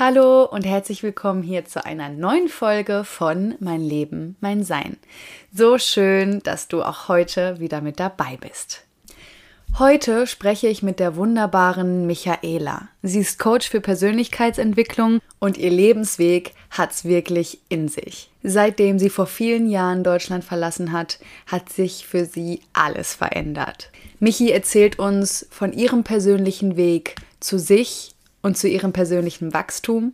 Hallo und herzlich willkommen hier zu einer neuen Folge von Mein Leben, mein Sein. So schön, dass du auch heute wieder mit dabei bist. Heute spreche ich mit der wunderbaren Michaela. Sie ist Coach für Persönlichkeitsentwicklung und ihr Lebensweg hat's wirklich in sich. Seitdem sie vor vielen Jahren Deutschland verlassen hat, hat sich für sie alles verändert. Michi erzählt uns von ihrem persönlichen Weg zu sich und zu ihrem persönlichen Wachstum,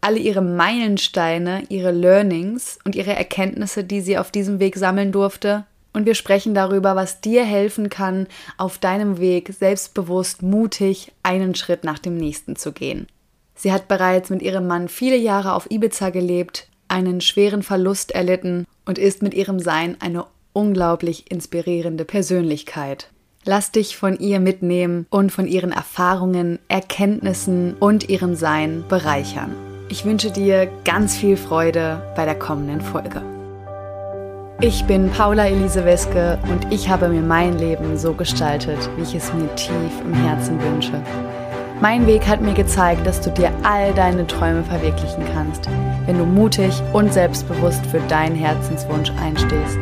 alle ihre Meilensteine, ihre Learnings und ihre Erkenntnisse, die sie auf diesem Weg sammeln durfte. Und wir sprechen darüber, was dir helfen kann, auf deinem Weg selbstbewusst, mutig einen Schritt nach dem nächsten zu gehen. Sie hat bereits mit ihrem Mann viele Jahre auf Ibiza gelebt, einen schweren Verlust erlitten und ist mit ihrem Sein eine unglaublich inspirierende Persönlichkeit. Lass dich von ihr mitnehmen und von ihren Erfahrungen, Erkenntnissen und ihrem Sein bereichern. Ich wünsche dir ganz viel Freude bei der kommenden Folge. Ich bin Paula Elise Weske und ich habe mir mein Leben so gestaltet, wie ich es mir tief im Herzen wünsche. Mein Weg hat mir gezeigt, dass du dir all deine Träume verwirklichen kannst, wenn du mutig und selbstbewusst für deinen Herzenswunsch einstehst.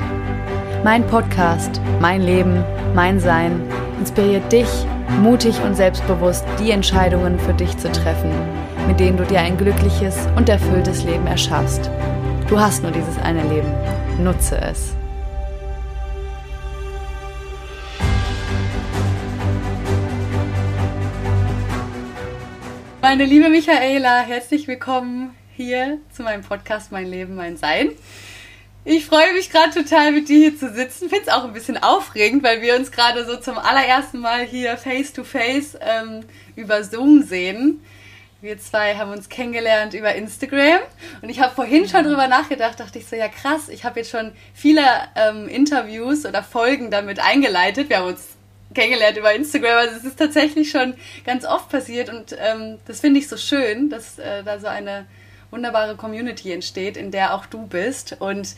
Mein Podcast, mein Leben, mein Sein inspiriert dich, mutig und selbstbewusst die Entscheidungen für dich zu treffen, mit denen du dir ein glückliches und erfülltes Leben erschaffst. Du hast nur dieses eine Leben. Nutze es. Meine liebe Michaela, herzlich willkommen hier zu meinem Podcast Mein Leben, mein Sein. Ich freue mich gerade total, mit dir hier zu sitzen. Finde es auch ein bisschen aufregend, weil wir uns gerade so zum allerersten Mal hier face to face ähm, über Zoom sehen. Wir zwei haben uns kennengelernt über Instagram und ich habe vorhin schon drüber nachgedacht, dachte ich so, ja krass, ich habe jetzt schon viele ähm, Interviews oder Folgen damit eingeleitet. Wir haben uns kennengelernt über Instagram, also es ist tatsächlich schon ganz oft passiert und ähm, das finde ich so schön, dass äh, da so eine wunderbare Community entsteht, in der auch du bist. Und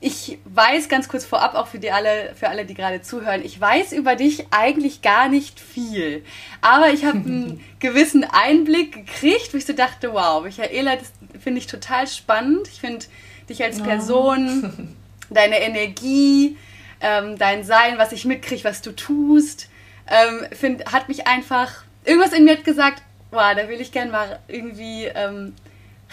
ich weiß ganz kurz vorab, auch für die alle, für alle, die gerade zuhören, ich weiß über dich eigentlich gar nicht viel. Aber ich habe einen gewissen Einblick gekriegt, wo ich so dachte, wow, Michaela, das finde ich total spannend. Ich finde dich als Person, deine Energie, ähm, dein Sein, was ich mitkriege, was du tust, ähm, find, hat mich einfach, irgendwas in mir hat gesagt, wow, da will ich gerne mal irgendwie ähm,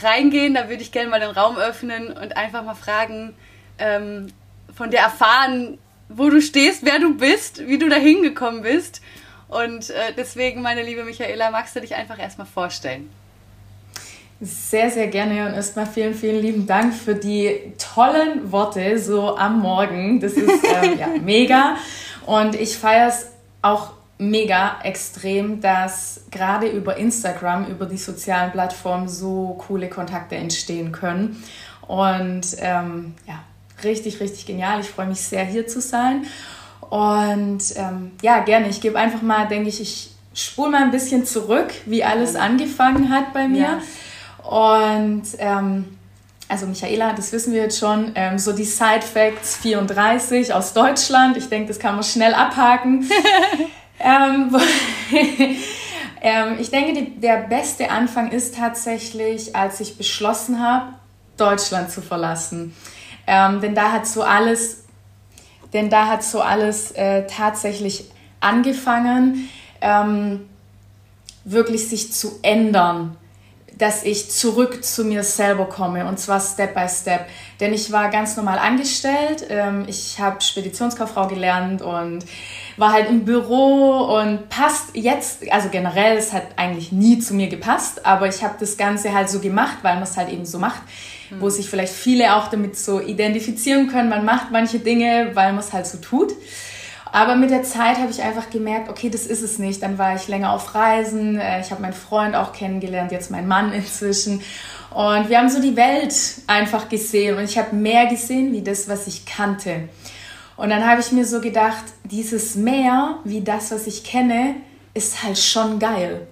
reingehen. Da würde ich gerne mal den Raum öffnen und einfach mal fragen, ähm, von dir erfahren, wo du stehst, wer du bist, wie du da hingekommen bist. Und äh, deswegen, meine liebe Michaela, magst du dich einfach erstmal vorstellen? Sehr, sehr gerne und erstmal vielen, vielen lieben Dank für die tollen Worte so am Morgen. Das ist ähm, ja, mega und ich feiere es auch mega extrem, dass gerade über Instagram, über die sozialen Plattformen so coole Kontakte entstehen können. Und ähm, ja, richtig, richtig genial. Ich freue mich sehr, hier zu sein. Und ähm, ja, gerne. Ich gebe einfach mal, denke ich, ich spule mal ein bisschen zurück, wie alles angefangen hat bei mir. Ja. Und ähm, also Michaela, das wissen wir jetzt schon, ähm, so die Side Facts 34 aus Deutschland. Ich denke, das kann man schnell abhaken. Ähm, ähm, ich denke, die, der beste Anfang ist tatsächlich, als ich beschlossen habe, Deutschland zu verlassen. Ähm, denn da hat so alles, denn da hat so alles äh, tatsächlich angefangen, ähm, wirklich sich zu ändern dass ich zurück zu mir selber komme und zwar Step by Step. Denn ich war ganz normal angestellt, ähm, ich habe Speditionskauffrau gelernt und war halt im Büro und passt jetzt, also generell, es hat eigentlich nie zu mir gepasst, aber ich habe das Ganze halt so gemacht, weil man es halt eben so macht, mhm. wo sich vielleicht viele auch damit so identifizieren können. Man macht manche Dinge, weil man es halt so tut. Aber mit der Zeit habe ich einfach gemerkt, okay, das ist es nicht. Dann war ich länger auf Reisen. Äh, ich habe meinen Freund auch kennengelernt, jetzt meinen Mann inzwischen. Und wir haben so die Welt einfach gesehen. Und ich habe mehr gesehen wie das, was ich kannte. Und dann habe ich mir so gedacht, dieses Meer wie das, was ich kenne, ist halt schon geil.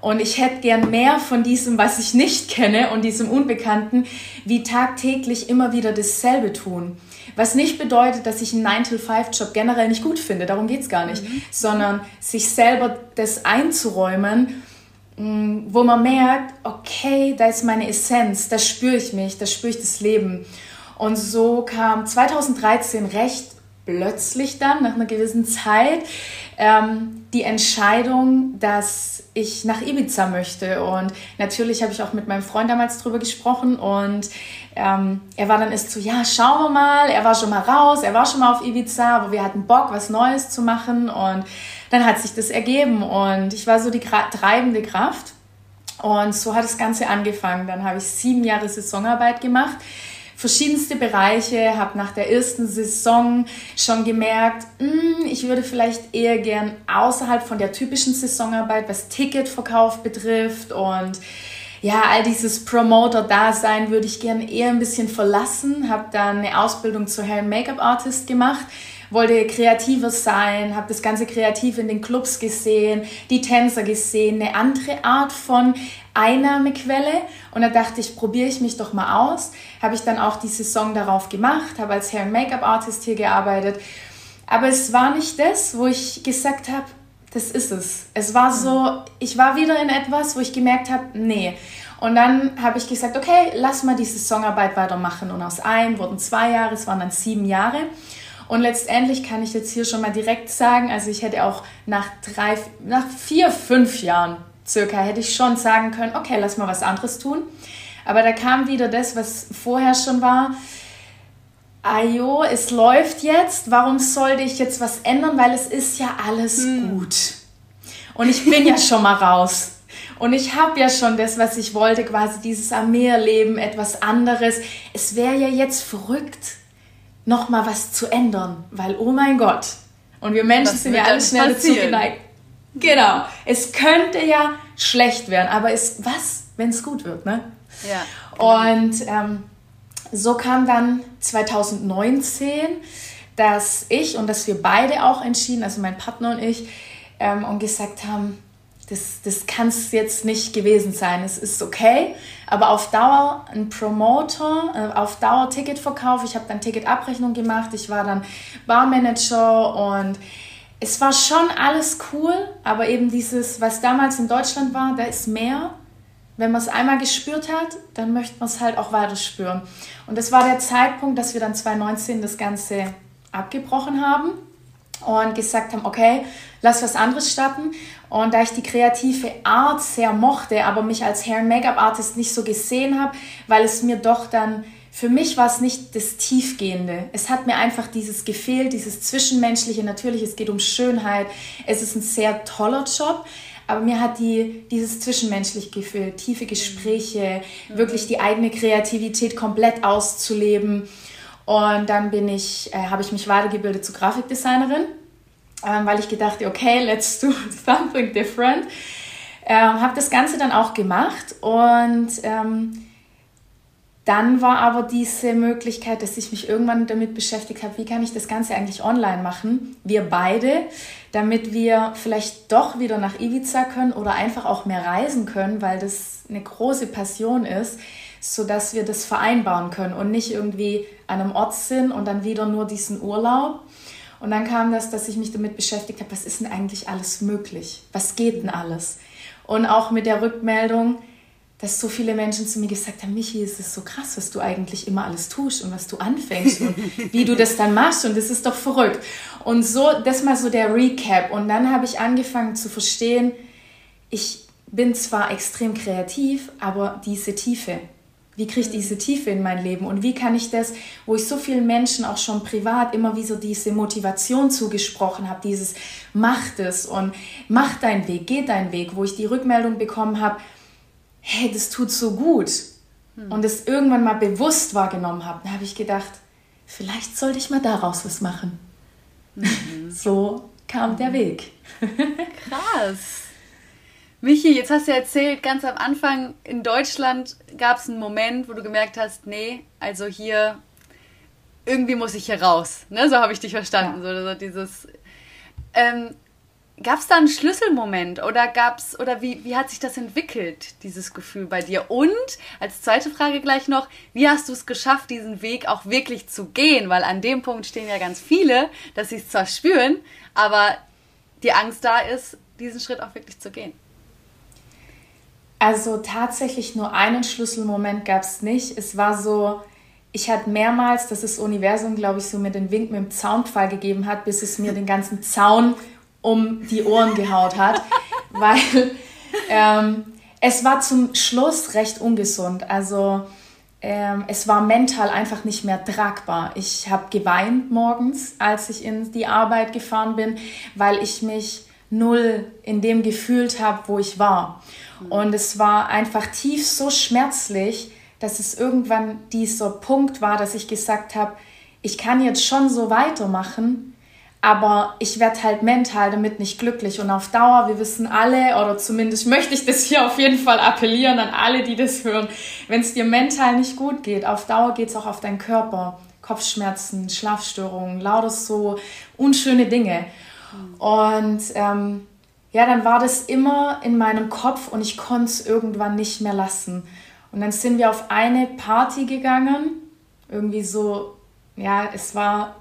Und ich hätte gern mehr von diesem, was ich nicht kenne und diesem Unbekannten, wie tagtäglich immer wieder dasselbe tun. Was nicht bedeutet, dass ich einen 9-to-5-Job generell nicht gut finde, darum geht es gar nicht, mhm. sondern sich selber das einzuräumen, mm, wo man merkt, okay, da ist meine Essenz, da spüre ich mich, da spüre ich das Leben. Und so kam 2013 recht plötzlich dann, nach einer gewissen Zeit, ähm, die Entscheidung, dass ich nach Ibiza möchte. Und natürlich habe ich auch mit meinem Freund damals drüber gesprochen und ähm, er war dann erst so, ja, schauen wir mal. Er war schon mal raus, er war schon mal auf Ibiza, aber wir hatten Bock, was Neues zu machen und dann hat sich das ergeben und ich war so die treibende Kraft. Und so hat das Ganze angefangen. Dann habe ich sieben Jahre Saisonarbeit gemacht verschiedenste Bereiche, habe nach der ersten Saison schon gemerkt, mh, hm, ich würde vielleicht eher gern außerhalb von der typischen Saisonarbeit, was Ticketverkauf betrifft und ja, all dieses Promoter-Dasein würde ich gern eher ein bisschen verlassen. Habe dann eine Ausbildung zur Hair- Make-up-Artist gemacht wollte kreativer sein, habe das ganze kreativ in den Clubs gesehen, die Tänzer gesehen, eine andere Art von Einnahmequelle und da dachte ich, probiere ich mich doch mal aus. Habe ich dann auch die Saison darauf gemacht, habe als Hair- and Make-up-Artist hier gearbeitet. Aber es war nicht das, wo ich gesagt habe, das ist es. Es war so, ich war wieder in etwas, wo ich gemerkt habe, nee. Und dann habe ich gesagt, okay, lass mal die Saisonarbeit weitermachen. Und aus einem wurden zwei Jahre, es waren dann sieben Jahre. Und letztendlich kann ich jetzt hier schon mal direkt sagen, also ich hätte auch nach drei, nach vier, fünf Jahren circa hätte ich schon sagen können, okay, lass mal was anderes tun. Aber da kam wieder das, was vorher schon war. Ajo, es läuft jetzt. Warum sollte ich jetzt was ändern? Weil es ist ja alles hm. gut. Und ich bin ja schon mal raus. Und ich habe ja schon das, was ich wollte, quasi dieses am Meer leben, etwas anderes. Es wäre ja jetzt verrückt, noch mal was zu ändern, weil oh mein Gott. Und wir Menschen sind ja alle schnell dazu geneigt. Genau. Es könnte ja schlecht werden, aber ist was, wenn es gut wird, ne? Ja. Und ähm, so kam dann 2019, dass ich und dass wir beide auch entschieden, also mein Partner und ich, ähm, und gesagt haben, das, das kann es jetzt nicht gewesen sein. Es ist okay, aber auf Dauer ein Promoter, äh, auf Dauer Ticketverkauf. Ich habe dann Ticketabrechnung gemacht, ich war dann Barmanager und es war schon alles cool, aber eben dieses, was damals in Deutschland war, da ist mehr. Wenn man es einmal gespürt hat, dann möchte man es halt auch weiter spüren. Und das war der Zeitpunkt, dass wir dann 2019 das Ganze abgebrochen haben und gesagt haben, okay, lass was anderes starten. Und da ich die kreative Art sehr mochte, aber mich als Hair- und Make-up-Artist nicht so gesehen habe, weil es mir doch dann, für mich war es nicht das Tiefgehende. Es hat mir einfach dieses gefehlt, dieses Zwischenmenschliche. Natürlich, es geht um Schönheit. Es ist ein sehr toller Job. Aber mir hat die, dieses zwischenmenschliche Gefühl, tiefe Gespräche, mhm. wirklich die eigene Kreativität komplett auszuleben. Und dann bin ich, äh, habe ich mich weitergebildet zur Grafikdesignerin, ähm, weil ich gedacht, okay, let's do something different. Ähm, habe das Ganze dann auch gemacht und ähm, dann war aber diese Möglichkeit, dass ich mich irgendwann damit beschäftigt habe, wie kann ich das Ganze eigentlich online machen, wir beide, damit wir vielleicht doch wieder nach Ibiza können oder einfach auch mehr reisen können, weil das eine große Passion ist sodass wir das vereinbaren können und nicht irgendwie an einem Ort sind und dann wieder nur diesen Urlaub. Und dann kam das, dass ich mich damit beschäftigt habe, was ist denn eigentlich alles möglich? Was geht denn alles? Und auch mit der Rückmeldung, dass so viele Menschen zu mir gesagt haben, Michi, es ist so krass, was du eigentlich immer alles tust und was du anfängst und wie du das dann machst und das ist doch verrückt. Und so, das mal so der Recap. Und dann habe ich angefangen zu verstehen, ich bin zwar extrem kreativ, aber diese Tiefe, wie kriege ich diese Tiefe in mein Leben und wie kann ich das, wo ich so vielen Menschen auch schon privat immer wieder diese Motivation zugesprochen habe, dieses mach das und mach deinen Weg, geh deinen Weg, wo ich die Rückmeldung bekommen habe, hey, das tut so gut hm. und das irgendwann mal bewusst wahrgenommen habe, dann habe ich gedacht, vielleicht sollte ich mal daraus was machen. Mhm. So kam der Weg. Krass. Michi, jetzt hast du ja erzählt, ganz am Anfang in Deutschland gab es einen Moment, wo du gemerkt hast, nee, also hier, irgendwie muss ich hier raus. Ne? So habe ich dich verstanden. Ja. So, so dieses. Ähm, Gab es da einen Schlüsselmoment oder gab's oder wie, wie hat sich das entwickelt, dieses Gefühl bei dir? Und als zweite Frage gleich noch, wie hast du es geschafft, diesen Weg auch wirklich zu gehen? Weil an dem Punkt stehen ja ganz viele, dass sie es zwar spüren, aber die Angst da ist, diesen Schritt auch wirklich zu gehen. Also tatsächlich nur einen Schlüsselmoment gab es nicht. Es war so, ich hatte mehrmals, dass das Universum, glaube ich, so mir den Wink mit dem Zaunpfahl gegeben hat, bis es mir den ganzen Zaun um die Ohren gehaut hat, weil ähm, es war zum Schluss recht ungesund. Also ähm, es war mental einfach nicht mehr tragbar. Ich habe geweint morgens, als ich in die Arbeit gefahren bin, weil ich mich null in dem gefühlt habe, wo ich war. Und es war einfach tief so schmerzlich, dass es irgendwann dieser Punkt war, dass ich gesagt habe, ich kann jetzt schon so weitermachen, aber ich werde halt mental damit nicht glücklich und auf Dauer, wir wissen alle, oder zumindest möchte ich das hier auf jeden Fall appellieren an alle, die das hören, wenn es dir mental nicht gut geht, auf Dauer geht es auch auf deinen Körper. Kopfschmerzen, Schlafstörungen, lauter so unschöne Dinge. Und ähm, ja, dann war das immer in meinem Kopf und ich konnte es irgendwann nicht mehr lassen. Und dann sind wir auf eine Party gegangen, irgendwie so, ja, es war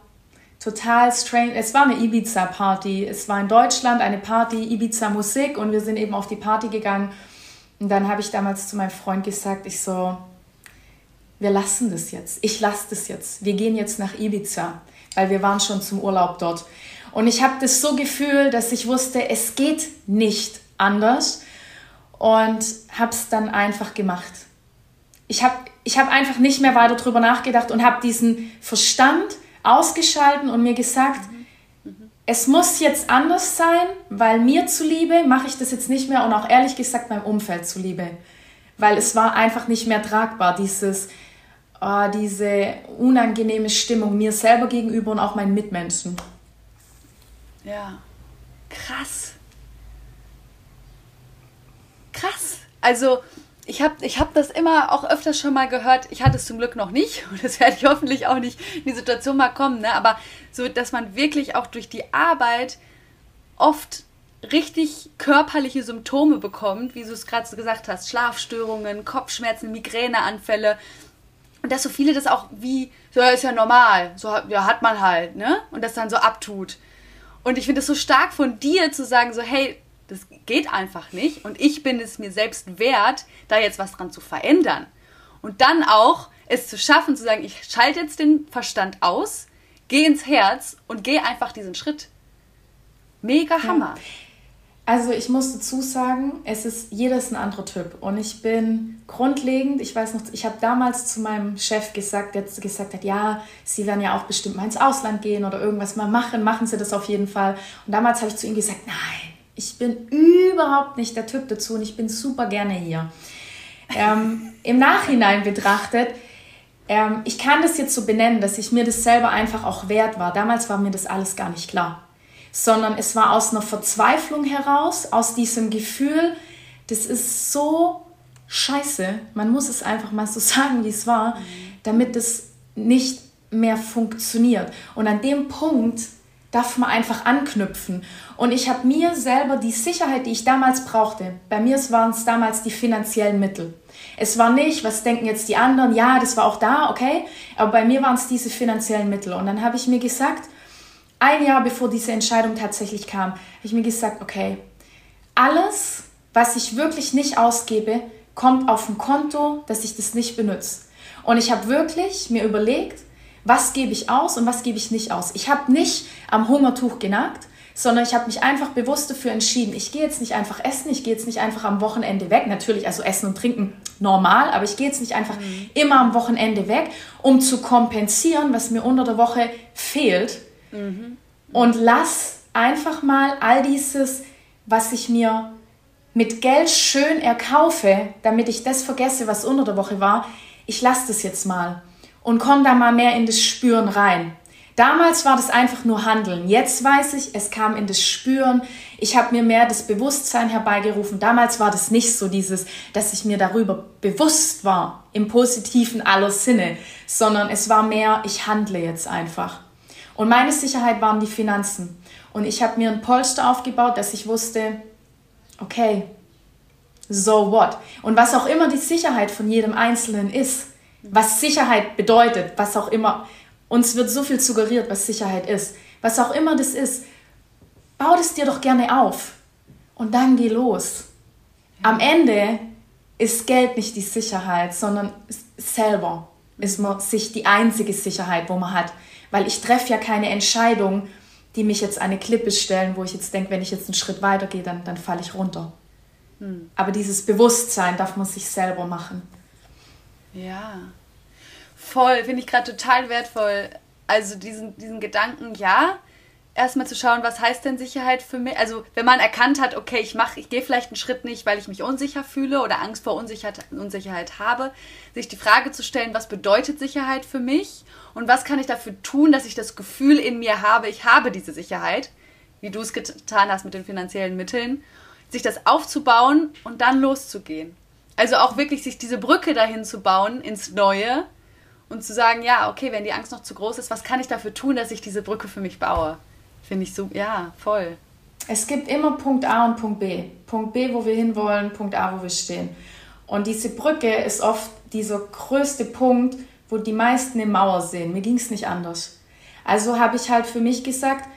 total strange. Es war eine Ibiza-Party. Es war in Deutschland eine Party, Ibiza-Musik und wir sind eben auf die Party gegangen. Und dann habe ich damals zu meinem Freund gesagt, ich so, wir lassen das jetzt. Ich lasse das jetzt. Wir gehen jetzt nach Ibiza, weil wir waren schon zum Urlaub dort. Und ich habe das so gefühlt, dass ich wusste, es geht nicht anders und habe es dann einfach gemacht. Ich habe ich hab einfach nicht mehr weiter drüber nachgedacht und habe diesen Verstand ausgeschalten und mir gesagt, es muss jetzt anders sein, weil mir zuliebe mache ich das jetzt nicht mehr und auch ehrlich gesagt meinem Umfeld zuliebe. Weil es war einfach nicht mehr tragbar, dieses, oh, diese unangenehme Stimmung mir selber gegenüber und auch meinen Mitmenschen. Ja, krass. Krass. Also ich habe ich hab das immer auch öfters schon mal gehört. Ich hatte es zum Glück noch nicht und das werde ich hoffentlich auch nicht in die Situation mal kommen. Ne? Aber so, dass man wirklich auch durch die Arbeit oft richtig körperliche Symptome bekommt, wie du es gerade so gesagt hast, Schlafstörungen, Kopfschmerzen, Migräneanfälle. Und dass so viele das auch wie, so ist ja normal, so ja, hat man halt, ne? Und das dann so abtut. Und ich finde es so stark von dir zu sagen, so, hey, das geht einfach nicht und ich bin es mir selbst wert, da jetzt was dran zu verändern. Und dann auch es zu schaffen, zu sagen, ich schalte jetzt den Verstand aus, gehe ins Herz und gehe einfach diesen Schritt. Mega Hammer. Ja. Also ich muss dazu sagen, es ist jedes ein anderer Typ und ich bin grundlegend, ich weiß noch, ich habe damals zu meinem Chef gesagt, der gesagt hat, ja, Sie werden ja auch bestimmt mal ins Ausland gehen oder irgendwas mal machen, machen Sie das auf jeden Fall. Und damals habe ich zu ihm gesagt, nein, ich bin überhaupt nicht der Typ dazu und ich bin super gerne hier. Ähm, Im Nachhinein betrachtet, ähm, ich kann das jetzt so benennen, dass ich mir das selber einfach auch wert war. Damals war mir das alles gar nicht klar, sondern es war aus einer Verzweiflung heraus, aus diesem Gefühl, das ist so scheiße, man muss es einfach mal so sagen, wie es war, damit es nicht mehr funktioniert. Und an dem Punkt darf man einfach anknüpfen. Und ich habe mir selber die Sicherheit, die ich damals brauchte, bei mir waren es damals die finanziellen Mittel. Es war nicht, was denken jetzt die anderen, ja, das war auch da, okay, aber bei mir waren es diese finanziellen Mittel. Und dann habe ich mir gesagt, ein Jahr bevor diese Entscheidung tatsächlich kam, habe ich mir gesagt, okay, alles, was ich wirklich nicht ausgebe, kommt auf ein Konto, dass ich das nicht benutze. Und ich habe wirklich mir überlegt, was gebe ich aus und was gebe ich nicht aus. Ich habe nicht am Hungertuch genagt, sondern ich habe mich einfach bewusst dafür entschieden. Ich gehe jetzt nicht einfach essen, ich gehe jetzt nicht einfach am Wochenende weg. Natürlich, also essen und trinken normal, aber ich gehe jetzt nicht einfach mhm. immer am Wochenende weg, um zu kompensieren, was mir unter der Woche fehlt. Mhm. Und lass einfach mal all dieses, was ich mir mit Geld schön erkaufe, damit ich das vergesse, was unter der Woche war, ich lasse das jetzt mal und komm da mal mehr in das Spüren rein. Damals war das einfach nur Handeln. Jetzt weiß ich, es kam in das Spüren. Ich habe mir mehr das Bewusstsein herbeigerufen. Damals war das nicht so dieses, dass ich mir darüber bewusst war, im positiven aller Sinne, sondern es war mehr, ich handle jetzt einfach. Und meine Sicherheit waren die Finanzen. Und ich habe mir ein Polster aufgebaut, dass ich wusste, okay, so what? Und was auch immer die Sicherheit von jedem Einzelnen ist, was Sicherheit bedeutet, was auch immer. Uns wird so viel suggeriert, was Sicherheit ist. Was auch immer das ist, bau das dir doch gerne auf und dann geh los. Am Ende ist Geld nicht die Sicherheit, sondern selber ist man sich die einzige Sicherheit, wo man hat. Weil ich treffe ja keine Entscheidung, die mich jetzt an eine Klippe stellen, wo ich jetzt denke, wenn ich jetzt einen Schritt weiter gehe, dann, dann falle ich runter. Hm. Aber dieses Bewusstsein darf man sich selber machen. Ja, voll, finde ich gerade total wertvoll. Also diesen, diesen Gedanken, ja, erstmal zu schauen, was heißt denn Sicherheit für mich? Also, wenn man erkannt hat, okay, ich mache, ich gehe vielleicht einen Schritt nicht, weil ich mich unsicher fühle oder Angst vor Unsicherheit, Unsicherheit habe, sich die Frage zu stellen, was bedeutet Sicherheit für mich und was kann ich dafür tun, dass ich das Gefühl in mir habe, ich habe diese Sicherheit, wie du es getan hast mit den finanziellen Mitteln, sich das aufzubauen und dann loszugehen. Also auch wirklich sich diese Brücke dahin zu bauen ins Neue und zu sagen, ja, okay, wenn die Angst noch zu groß ist, was kann ich dafür tun, dass ich diese Brücke für mich baue? Finde ich so, ja, voll. Es gibt immer Punkt A und Punkt B. Punkt B, wo wir hinwollen, Punkt A, wo wir stehen. Und diese Brücke ist oft dieser größte Punkt, wo die meisten eine Mauer sehen. Mir ging es nicht anders. Also habe ich halt für mich gesagt,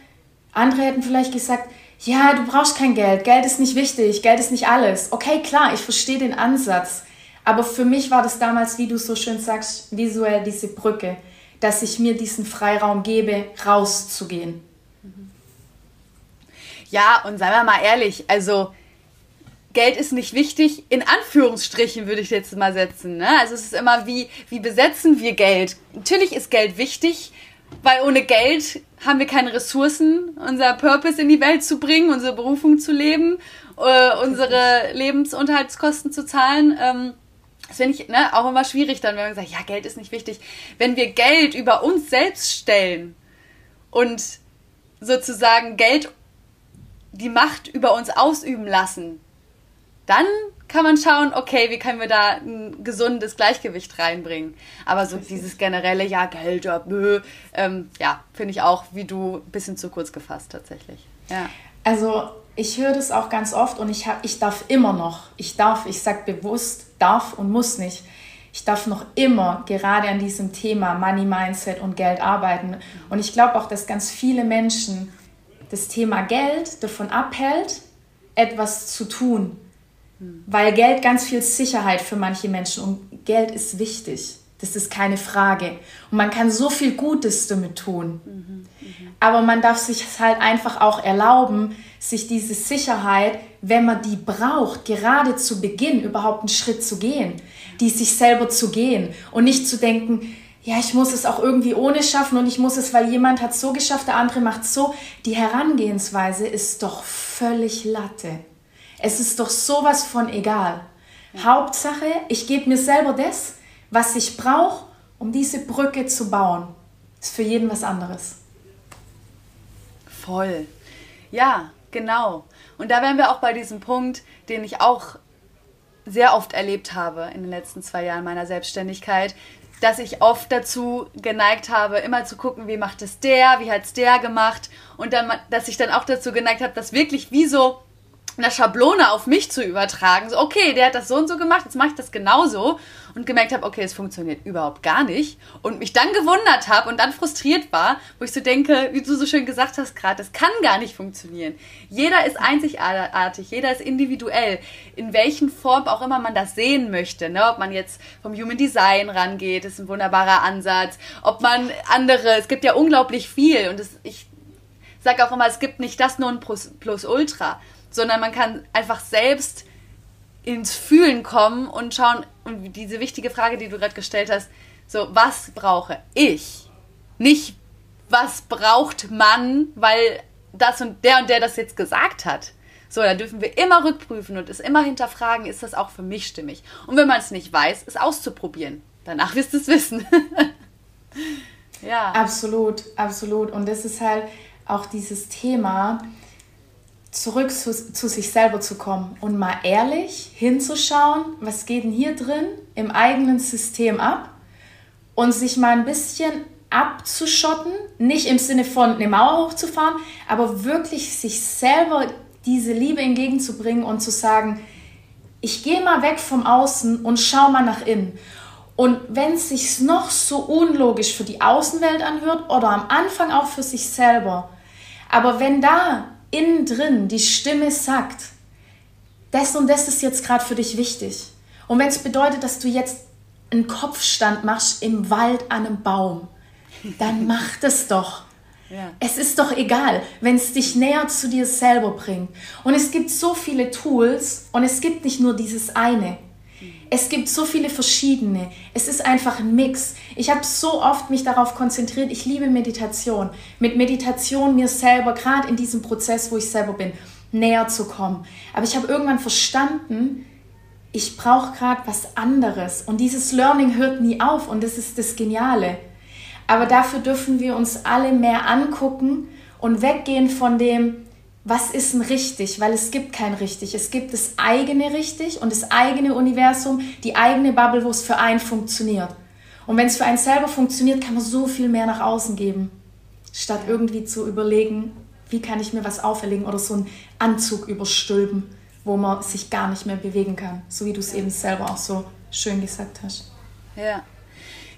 andere hätten vielleicht gesagt, ja, du brauchst kein Geld, Geld ist nicht wichtig, Geld ist nicht alles. Okay, klar, ich verstehe den Ansatz. Aber für mich war das damals, wie du so schön sagst, visuell diese Brücke, dass ich mir diesen Freiraum gebe, rauszugehen. Ja, und seien wir mal ehrlich, also Geld ist nicht wichtig, in Anführungsstrichen würde ich jetzt mal setzen. Ne? Also es ist immer, wie, wie besetzen wir Geld? Natürlich ist Geld wichtig, weil ohne Geld haben wir keine Ressourcen, unser Purpose in die Welt zu bringen, unsere Berufung zu leben, äh, unsere Lebensunterhaltskosten zu zahlen. Ähm, das finde ich ne, auch immer schwierig dann, wenn man sagt, ja, Geld ist nicht wichtig. Wenn wir Geld über uns selbst stellen und sozusagen Geld die Macht über uns ausüben lassen, dann kann man schauen, okay, wie können wir da ein gesundes Gleichgewicht reinbringen. Aber so dieses generelle, ja, Geld, ja, bö, ähm, ja, finde ich auch, wie du, ein bisschen zu kurz gefasst tatsächlich. Ja. Also ich höre das auch ganz oft und ich, hab, ich darf immer noch, ich darf, ich sage bewusst, darf und muss nicht. Ich darf noch immer gerade an diesem Thema Money Mindset und Geld arbeiten. Und ich glaube auch, dass ganz viele Menschen das Thema Geld davon abhält, etwas zu tun. Weil Geld ganz viel Sicherheit für manche Menschen und Geld ist wichtig. Das ist keine Frage. Und man kann so viel Gutes damit tun. Aber man darf sich halt einfach auch erlauben, sich diese Sicherheit, wenn man die braucht, gerade zu Beginn überhaupt einen Schritt zu gehen, die sich selber zu gehen und nicht zu denken, ja, ich muss es auch irgendwie ohne schaffen und ich muss es, weil jemand hat so geschafft, der andere macht so. Die Herangehensweise ist doch völlig Latte. Es ist doch sowas von egal. Ja. Hauptsache, ich gebe mir selber das, was ich brauche, um diese Brücke zu bauen. Ist für jeden was anderes. Voll. Ja, genau. Und da wären wir auch bei diesem Punkt, den ich auch sehr oft erlebt habe in den letzten zwei Jahren meiner Selbstständigkeit, dass ich oft dazu geneigt habe, immer zu gucken, wie macht es der, wie hat es der gemacht. Und dann, dass ich dann auch dazu geneigt habe, das wirklich wie so eine Schablone auf mich zu übertragen. So, okay, der hat das so und so gemacht, jetzt mache ich das genauso. Und gemerkt habe, okay, es funktioniert überhaupt gar nicht. Und mich dann gewundert habe und dann frustriert war, wo ich so denke, wie du so schön gesagt hast gerade, das kann gar nicht funktionieren. Jeder ist einzigartig, jeder ist individuell. In welchen Form auch immer man das sehen möchte. Ne? Ob man jetzt vom Human Design rangeht, ist ein wunderbarer Ansatz. Ob man andere, es gibt ja unglaublich viel. Und das, ich sage auch immer, es gibt nicht das nur ein Plus, Plus Ultra sondern man kann einfach selbst ins Fühlen kommen und schauen, und diese wichtige Frage, die du gerade gestellt hast, so, was brauche ich? Nicht, was braucht man, weil das und der und der das jetzt gesagt hat. So, da dürfen wir immer rückprüfen und es immer hinterfragen, ist das auch für mich stimmig? Und wenn man es nicht weiß, es auszuprobieren. Danach wirst du es wissen. ja. Absolut, absolut. Und das ist halt auch dieses Thema, zurück zu, zu, sich selber zu kommen und mal ehrlich hinzuschauen, was geht denn hier drin im eigenen System ab und sich mal ein bisschen abzuschotten, nicht im Sinne von eine Mauer hochzufahren, aber wirklich sich selber diese Liebe entgegenzubringen und zu sagen, ich gehe mal weg vom Außen und schau mal nach innen. Und wenn es sich noch so unlogisch für die Außenwelt anhört oder am Anfang auch für sich selber, aber wenn da innen drin die Stimme sagt, das und das ist jetzt gerade für dich wichtig. Und wenn es bedeutet, dass du jetzt einen Kopfstand machst im Wald an einem Baum, dann mach das doch. Ja. Es ist doch egal, wenn es dich näher zu dir selber bringt. Und es gibt so viele Tools und es gibt nicht nur dieses eine. Es gibt so viele verschiedene. Es ist einfach ein Mix. Ich habe so oft mich darauf konzentriert. Ich liebe Meditation. Mit Meditation mir selber, gerade in diesem Prozess, wo ich selber bin, näher zu kommen. Aber ich habe irgendwann verstanden, ich brauche gerade was anderes. Und dieses Learning hört nie auf und das ist das Geniale. Aber dafür dürfen wir uns alle mehr angucken und weggehen von dem, was ist denn richtig, weil es gibt kein richtig. Es gibt das eigene richtig und das eigene Universum, die eigene Bubble, wo es für einen funktioniert. Und wenn es für einen selber funktioniert, kann man so viel mehr nach außen geben, statt irgendwie zu überlegen, wie kann ich mir was auferlegen oder so einen Anzug überstülpen, wo man sich gar nicht mehr bewegen kann, so wie du es eben selber auch so schön gesagt hast. Ja.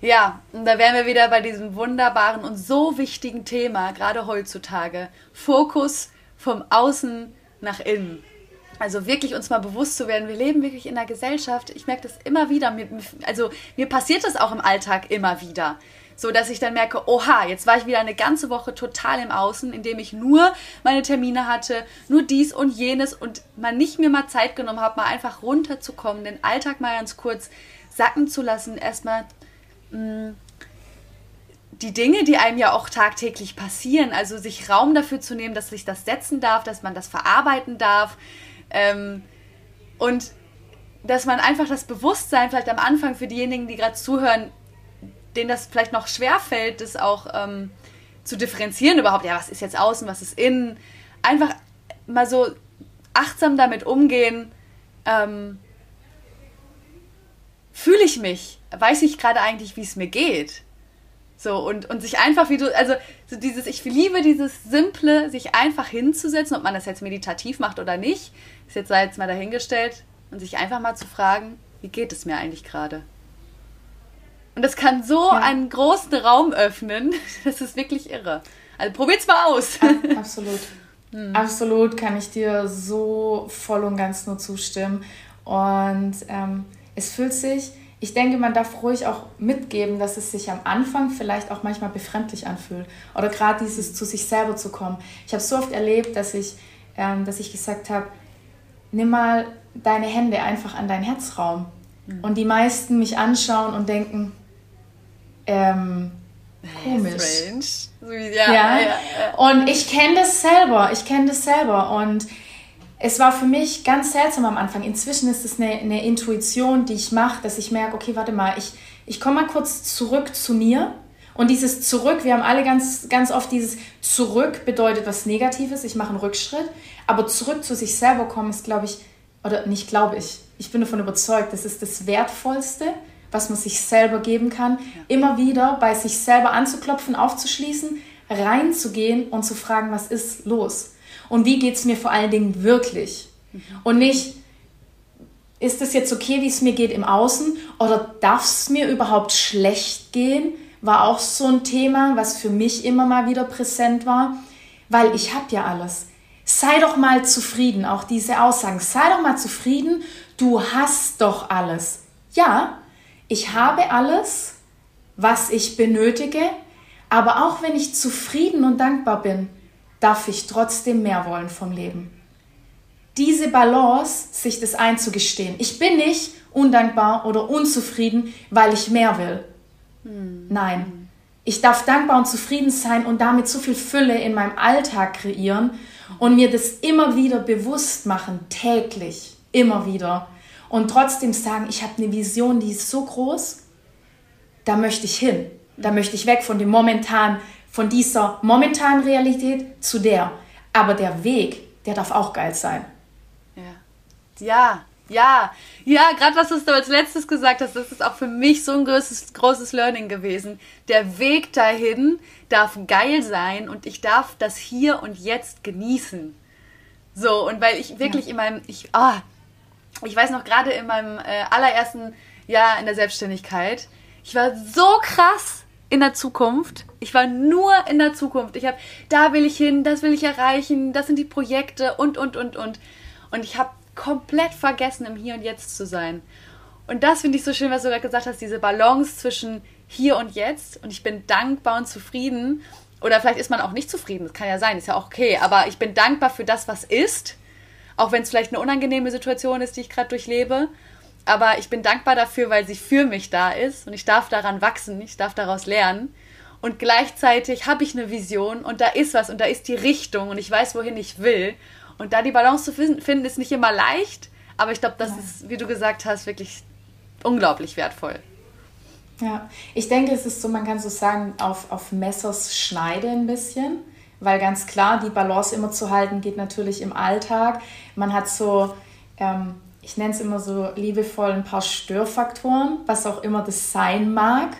Ja, und da wären wir wieder bei diesem wunderbaren und so wichtigen Thema, gerade heutzutage. Fokus vom Außen nach innen. Also wirklich uns mal bewusst zu werden, wir leben wirklich in einer Gesellschaft. Ich merke das immer wieder. Also mir passiert das auch im Alltag immer wieder. So dass ich dann merke, oha, jetzt war ich wieder eine ganze Woche total im Außen, indem ich nur meine Termine hatte, nur dies und jenes und man nicht mir mal Zeit genommen habe, mal einfach runterzukommen, den Alltag mal ganz kurz sacken zu lassen, erstmal mm, die Dinge, die einem ja auch tagtäglich passieren, also sich Raum dafür zu nehmen, dass sich das setzen darf, dass man das verarbeiten darf. Ähm, und dass man einfach das Bewusstsein vielleicht am Anfang für diejenigen, die gerade zuhören, denen das vielleicht noch schwer fällt, das auch ähm, zu differenzieren überhaupt, ja, was ist jetzt außen, was ist innen, einfach mal so achtsam damit umgehen, ähm, fühle ich mich, weiß ich gerade eigentlich, wie es mir geht so, und, und sich einfach, wie du, also so dieses, ich liebe dieses Simple, sich einfach hinzusetzen, ob man das jetzt meditativ macht oder nicht, ist jetzt sei jetzt mal dahingestellt, und sich einfach mal zu fragen, wie geht es mir eigentlich gerade? Und das kann so ja. einen großen Raum öffnen, das ist wirklich irre. Also probiert's mal aus. Absolut. Hm. Absolut kann ich dir so voll und ganz nur zustimmen. Und ähm, es fühlt sich ich denke, man darf ruhig auch mitgeben, dass es sich am Anfang vielleicht auch manchmal befremdlich anfühlt. Oder gerade dieses zu sich selber zu kommen. Ich habe so oft erlebt, dass ich, ähm, dass ich gesagt habe, nimm mal deine Hände einfach an deinen Herzraum. Mhm. Und die meisten mich anschauen und denken, ähm, komisch. Strange. Ja, ja. ja. Und ich kenne das selber. Ich kenne das selber. Und es war für mich ganz seltsam am Anfang. Inzwischen ist es eine, eine Intuition, die ich mache, dass ich merke, okay, warte mal, ich, ich komme mal kurz zurück zu mir. Und dieses Zurück, wir haben alle ganz, ganz oft dieses Zurück bedeutet was Negatives, ich mache einen Rückschritt. Aber zurück zu sich selber kommen ist, glaube ich, oder nicht glaube ich, ich bin davon überzeugt, das ist das Wertvollste, was man sich selber geben kann. Immer wieder bei sich selber anzuklopfen, aufzuschließen, reinzugehen und zu fragen, was ist los? Und wie geht es mir vor allen Dingen wirklich. Mhm. Und nicht, ist es jetzt okay, wie es mir geht im Außen oder darf es mir überhaupt schlecht gehen? War auch so ein Thema, was für mich immer mal wieder präsent war, weil ich habe ja alles. Sei doch mal zufrieden, auch diese Aussagen. Sei doch mal zufrieden, du hast doch alles. Ja, ich habe alles, was ich benötige, aber auch wenn ich zufrieden und dankbar bin, darf ich trotzdem mehr wollen vom Leben. Diese Balance, sich das einzugestehen. Ich bin nicht undankbar oder unzufrieden, weil ich mehr will. Hm. Nein. Ich darf dankbar und zufrieden sein und damit so viel Fülle in meinem Alltag kreieren und mir das immer wieder bewusst machen, täglich, immer wieder. Und trotzdem sagen, ich habe eine Vision, die ist so groß, da möchte ich hin. Da möchte ich weg von dem momentan von dieser momentanen Realität zu der. Aber der Weg, der darf auch geil sein. Ja. Ja, ja, ja, gerade was du als letztes gesagt hast, das ist auch für mich so ein großes, großes Learning gewesen. Der Weg dahin darf geil sein und ich darf das hier und jetzt genießen. So, und weil ich wirklich ja. in meinem, ich, ah, ich weiß noch gerade in meinem äh, allerersten Jahr in der Selbstständigkeit, ich war so krass in der Zukunft. Ich war nur in der Zukunft. Ich habe, da will ich hin, das will ich erreichen, das sind die Projekte und, und, und, und. Und ich habe komplett vergessen, im Hier und Jetzt zu sein. Und das finde ich so schön, was du gerade gesagt hast, diese Balance zwischen hier und jetzt und ich bin dankbar und zufrieden. Oder vielleicht ist man auch nicht zufrieden, das kann ja sein, ist ja auch okay. Aber ich bin dankbar für das, was ist, auch wenn es vielleicht eine unangenehme Situation ist, die ich gerade durchlebe. Aber ich bin dankbar dafür, weil sie für mich da ist und ich darf daran wachsen, ich darf daraus lernen. Und gleichzeitig habe ich eine Vision und da ist was und da ist die Richtung und ich weiß, wohin ich will. Und da die Balance zu finden, ist nicht immer leicht, aber ich glaube, das ja. ist, wie du gesagt hast, wirklich unglaublich wertvoll. Ja, ich denke, es ist so, man kann so sagen, auf, auf Messers Schneide ein bisschen, weil ganz klar, die Balance immer zu halten geht natürlich im Alltag. Man hat so, ähm, ich nenne es immer so liebevoll, ein paar Störfaktoren, was auch immer das sein mag.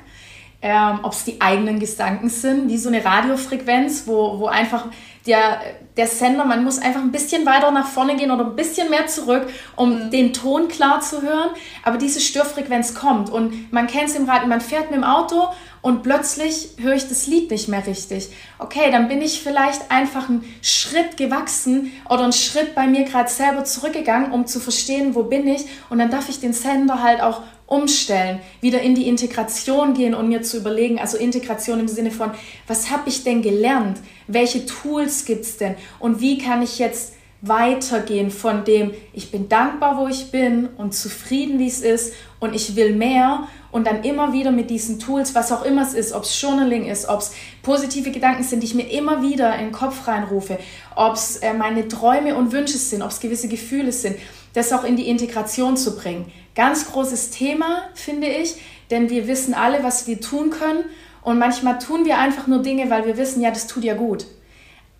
Ähm, Ob es die eigenen Gedanken sind, wie so eine Radiofrequenz, wo, wo einfach der, der Sender, man muss einfach ein bisschen weiter nach vorne gehen oder ein bisschen mehr zurück, um den Ton klar zu hören. Aber diese Störfrequenz kommt und man kennt es im Radio, man fährt mit dem Auto und plötzlich höre ich das Lied nicht mehr richtig. Okay, dann bin ich vielleicht einfach einen Schritt gewachsen oder einen Schritt bei mir gerade selber zurückgegangen, um zu verstehen, wo bin ich. Und dann darf ich den Sender halt auch umstellen, wieder in die Integration gehen und mir zu überlegen, also Integration im Sinne von, was habe ich denn gelernt? Welche Tools gibt es denn? Und wie kann ich jetzt weitergehen von dem, ich bin dankbar, wo ich bin und zufrieden, wie es ist und ich will mehr und dann immer wieder mit diesen Tools, was auch immer es ist, ob es Journaling ist, ob es positive Gedanken sind, die ich mir immer wieder in den Kopf reinrufe, ob es äh, meine Träume und Wünsche sind, ob es gewisse Gefühle sind, das auch in die Integration zu bringen. Ganz großes Thema, finde ich, denn wir wissen alle, was wir tun können und manchmal tun wir einfach nur Dinge, weil wir wissen, ja, das tut ja gut.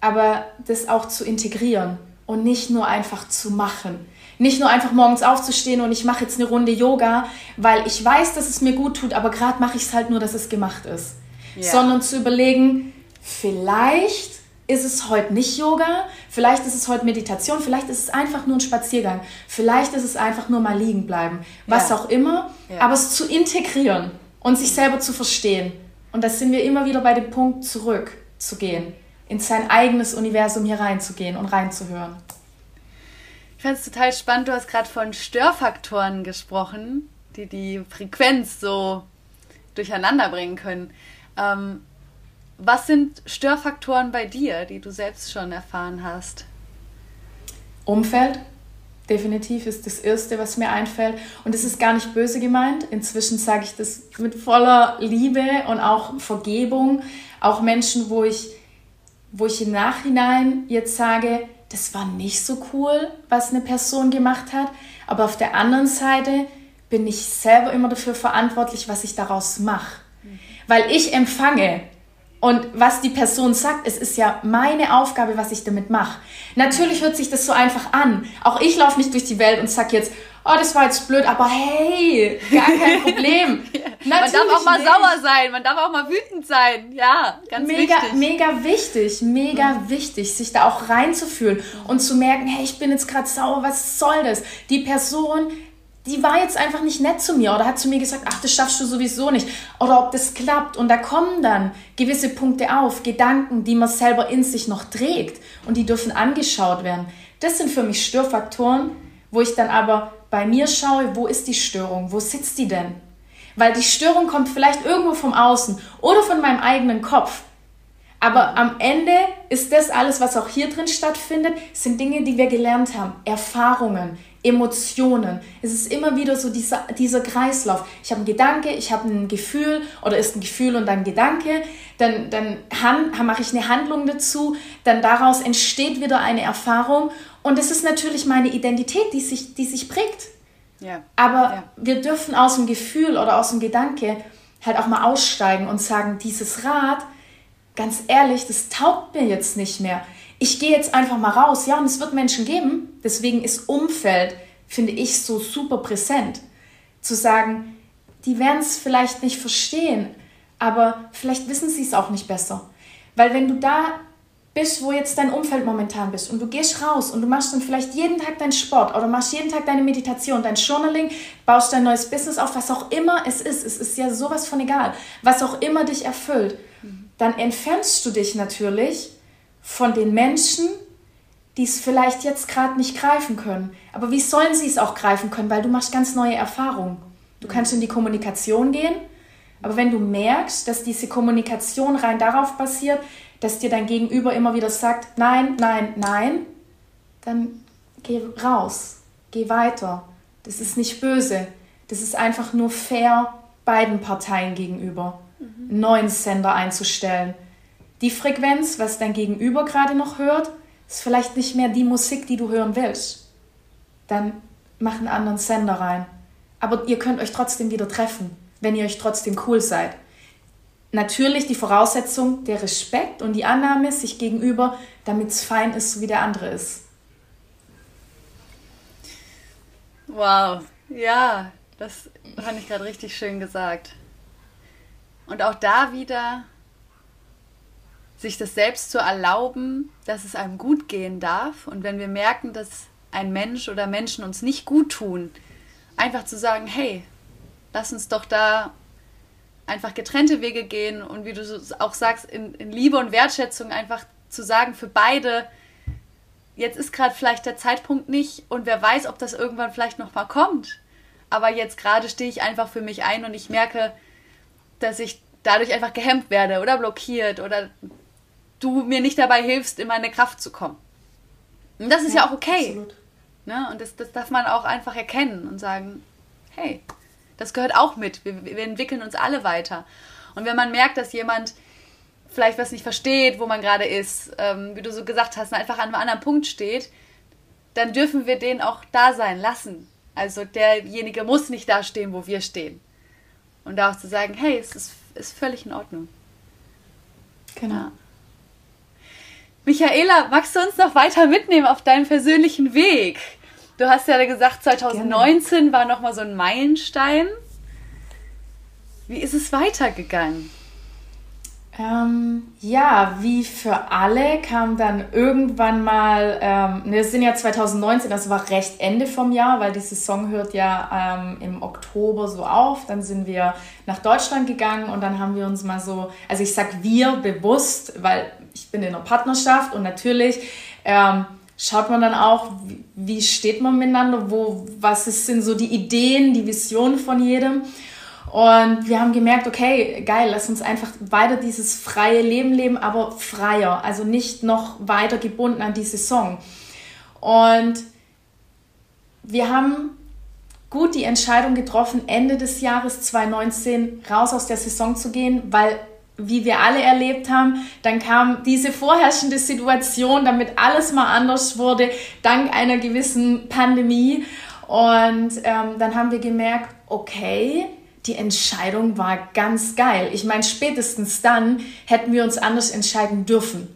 Aber das auch zu integrieren und nicht nur einfach zu machen. Nicht nur einfach morgens aufzustehen und ich mache jetzt eine Runde Yoga, weil ich weiß, dass es mir gut tut, aber gerade mache ich es halt nur, dass es gemacht ist. Ja. Sondern zu überlegen, vielleicht ist es heute nicht Yoga, vielleicht ist es heute Meditation, vielleicht ist es einfach nur ein Spaziergang, vielleicht ist es einfach nur mal liegen bleiben, was ja. auch immer, ja. aber es zu integrieren und sich selber zu verstehen. Und das sind wir immer wieder bei dem Punkt zurückzugehen, in sein eigenes Universum hier reinzugehen und reinzuhören. Ich fand es total spannend, du hast gerade von Störfaktoren gesprochen, die die Frequenz so durcheinander bringen können. Ähm, was sind Störfaktoren bei dir, die du selbst schon erfahren hast? Umfeld, definitiv ist das Erste, was mir einfällt. Und es ist gar nicht böse gemeint. Inzwischen sage ich das mit voller Liebe und auch Vergebung. Auch Menschen, wo ich, wo ich im Nachhinein jetzt sage, das war nicht so cool, was eine Person gemacht hat. Aber auf der anderen Seite bin ich selber immer dafür verantwortlich, was ich daraus mache. Weil ich empfange und was die Person sagt, es ist ja meine Aufgabe, was ich damit mache. Natürlich hört sich das so einfach an. Auch ich laufe nicht durch die Welt und sag jetzt, oh, das war jetzt blöd, aber hey, gar kein Problem. man darf auch mal nicht. sauer sein, man darf auch mal wütend sein. Ja, ganz mega, wichtig. Mega wichtig, mega mhm. wichtig, sich da auch reinzufühlen und zu merken, hey, ich bin jetzt gerade sauer, was soll das? Die Person die war jetzt einfach nicht nett zu mir oder hat zu mir gesagt, ach, das schaffst du sowieso nicht oder ob das klappt. Und da kommen dann gewisse Punkte auf, Gedanken, die man selber in sich noch trägt und die dürfen angeschaut werden. Das sind für mich Störfaktoren, wo ich dann aber bei mir schaue, wo ist die Störung, wo sitzt die denn? Weil die Störung kommt vielleicht irgendwo vom Außen oder von meinem eigenen Kopf. Aber am Ende ist das alles, was auch hier drin stattfindet, sind Dinge, die wir gelernt haben, Erfahrungen, Emotionen. Es ist immer wieder so dieser, dieser Kreislauf. Ich habe einen Gedanke, ich habe ein Gefühl oder ist ein Gefühl und dann Gedanke, dann, dann mache ich eine Handlung dazu, dann daraus entsteht wieder eine Erfahrung und es ist natürlich meine Identität, die sich, die sich prägt. Ja. Aber ja. wir dürfen aus dem Gefühl oder aus dem Gedanke halt auch mal aussteigen und sagen, dieses Rad, ganz ehrlich, das taugt mir jetzt nicht mehr ich gehe jetzt einfach mal raus. Ja, und es wird Menschen geben. Deswegen ist Umfeld, finde ich, so super präsent. Zu sagen, die werden es vielleicht nicht verstehen, aber vielleicht wissen sie es auch nicht besser. Weil wenn du da bist, wo jetzt dein Umfeld momentan bist. Und du gehst raus und du machst dann vielleicht jeden Tag deinen Sport oder machst jeden Tag deine Meditation, dein Journaling, baust dein neues Business auf, was auch immer es ist, es ist ja sowas von egal, was auch immer dich erfüllt, dann entfernst du dich natürlich von den Menschen, die es vielleicht jetzt gerade nicht greifen können. Aber wie sollen sie es auch greifen können? Weil du machst ganz neue Erfahrungen. Du kannst in die Kommunikation gehen, aber wenn du merkst, dass diese Kommunikation rein darauf basiert, dass dir dein Gegenüber immer wieder sagt, nein, nein, nein, dann geh raus, geh weiter. Das ist nicht böse. Das ist einfach nur fair beiden Parteien gegenüber, mhm. einen neuen Sender einzustellen. Die Frequenz, was dein Gegenüber gerade noch hört, ist vielleicht nicht mehr die Musik, die du hören willst. Dann mach einen anderen Sender rein. Aber ihr könnt euch trotzdem wieder treffen, wenn ihr euch trotzdem cool seid. Natürlich die Voraussetzung der Respekt und die Annahme sich gegenüber, damit es fein ist, so wie der andere ist. Wow, ja, das fand ich gerade richtig schön gesagt. Und auch da wieder sich das selbst zu erlauben, dass es einem gut gehen darf. Und wenn wir merken, dass ein Mensch oder Menschen uns nicht gut tun, einfach zu sagen, hey, lass uns doch da einfach getrennte Wege gehen und wie du auch sagst, in, in Liebe und Wertschätzung einfach zu sagen, für beide, jetzt ist gerade vielleicht der Zeitpunkt nicht und wer weiß, ob das irgendwann vielleicht nochmal kommt. Aber jetzt gerade stehe ich einfach für mich ein und ich merke, dass ich dadurch einfach gehemmt werde oder blockiert oder du mir nicht dabei hilfst, in meine Kraft zu kommen. Und das ist ja, ja auch okay. Absolut. Ne? Und das, das darf man auch einfach erkennen und sagen, hey, das gehört auch mit. Wir, wir entwickeln uns alle weiter. Und wenn man merkt, dass jemand vielleicht was nicht versteht, wo man gerade ist, ähm, wie du so gesagt hast, einfach an einem anderen Punkt steht, dann dürfen wir den auch da sein lassen. Also derjenige muss nicht da stehen, wo wir stehen. Und da auch zu sagen, hey, es ist, ist völlig in Ordnung. Genau. Ja. Michaela, magst du uns noch weiter mitnehmen auf deinem persönlichen Weg? Du hast ja gesagt, 2019 Gerne. war nochmal so ein Meilenstein. Wie ist es weitergegangen? Ähm, ja, wie für alle kam dann irgendwann mal, ähm, ne, das sind ja 2019, das war recht Ende vom Jahr, weil die Saison hört ja ähm, im Oktober so auf. Dann sind wir nach Deutschland gegangen und dann haben wir uns mal so, also ich sag wir bewusst, weil ich bin in einer Partnerschaft und natürlich ähm, schaut man dann auch, wie, steht man miteinander, wo, was sind so die Ideen, die Visionen von jedem. Und wir haben gemerkt, okay, geil, lass uns einfach weiter dieses freie Leben leben, aber freier, also nicht noch weiter gebunden an die Saison. Und wir haben gut die Entscheidung getroffen, Ende des Jahres 2019 raus aus der Saison zu gehen, weil wie wir alle erlebt haben, dann kam diese vorherrschende Situation, damit alles mal anders wurde, dank einer gewissen Pandemie. Und ähm, dann haben wir gemerkt, okay, die Entscheidung war ganz geil. Ich meine, spätestens dann hätten wir uns anders entscheiden dürfen.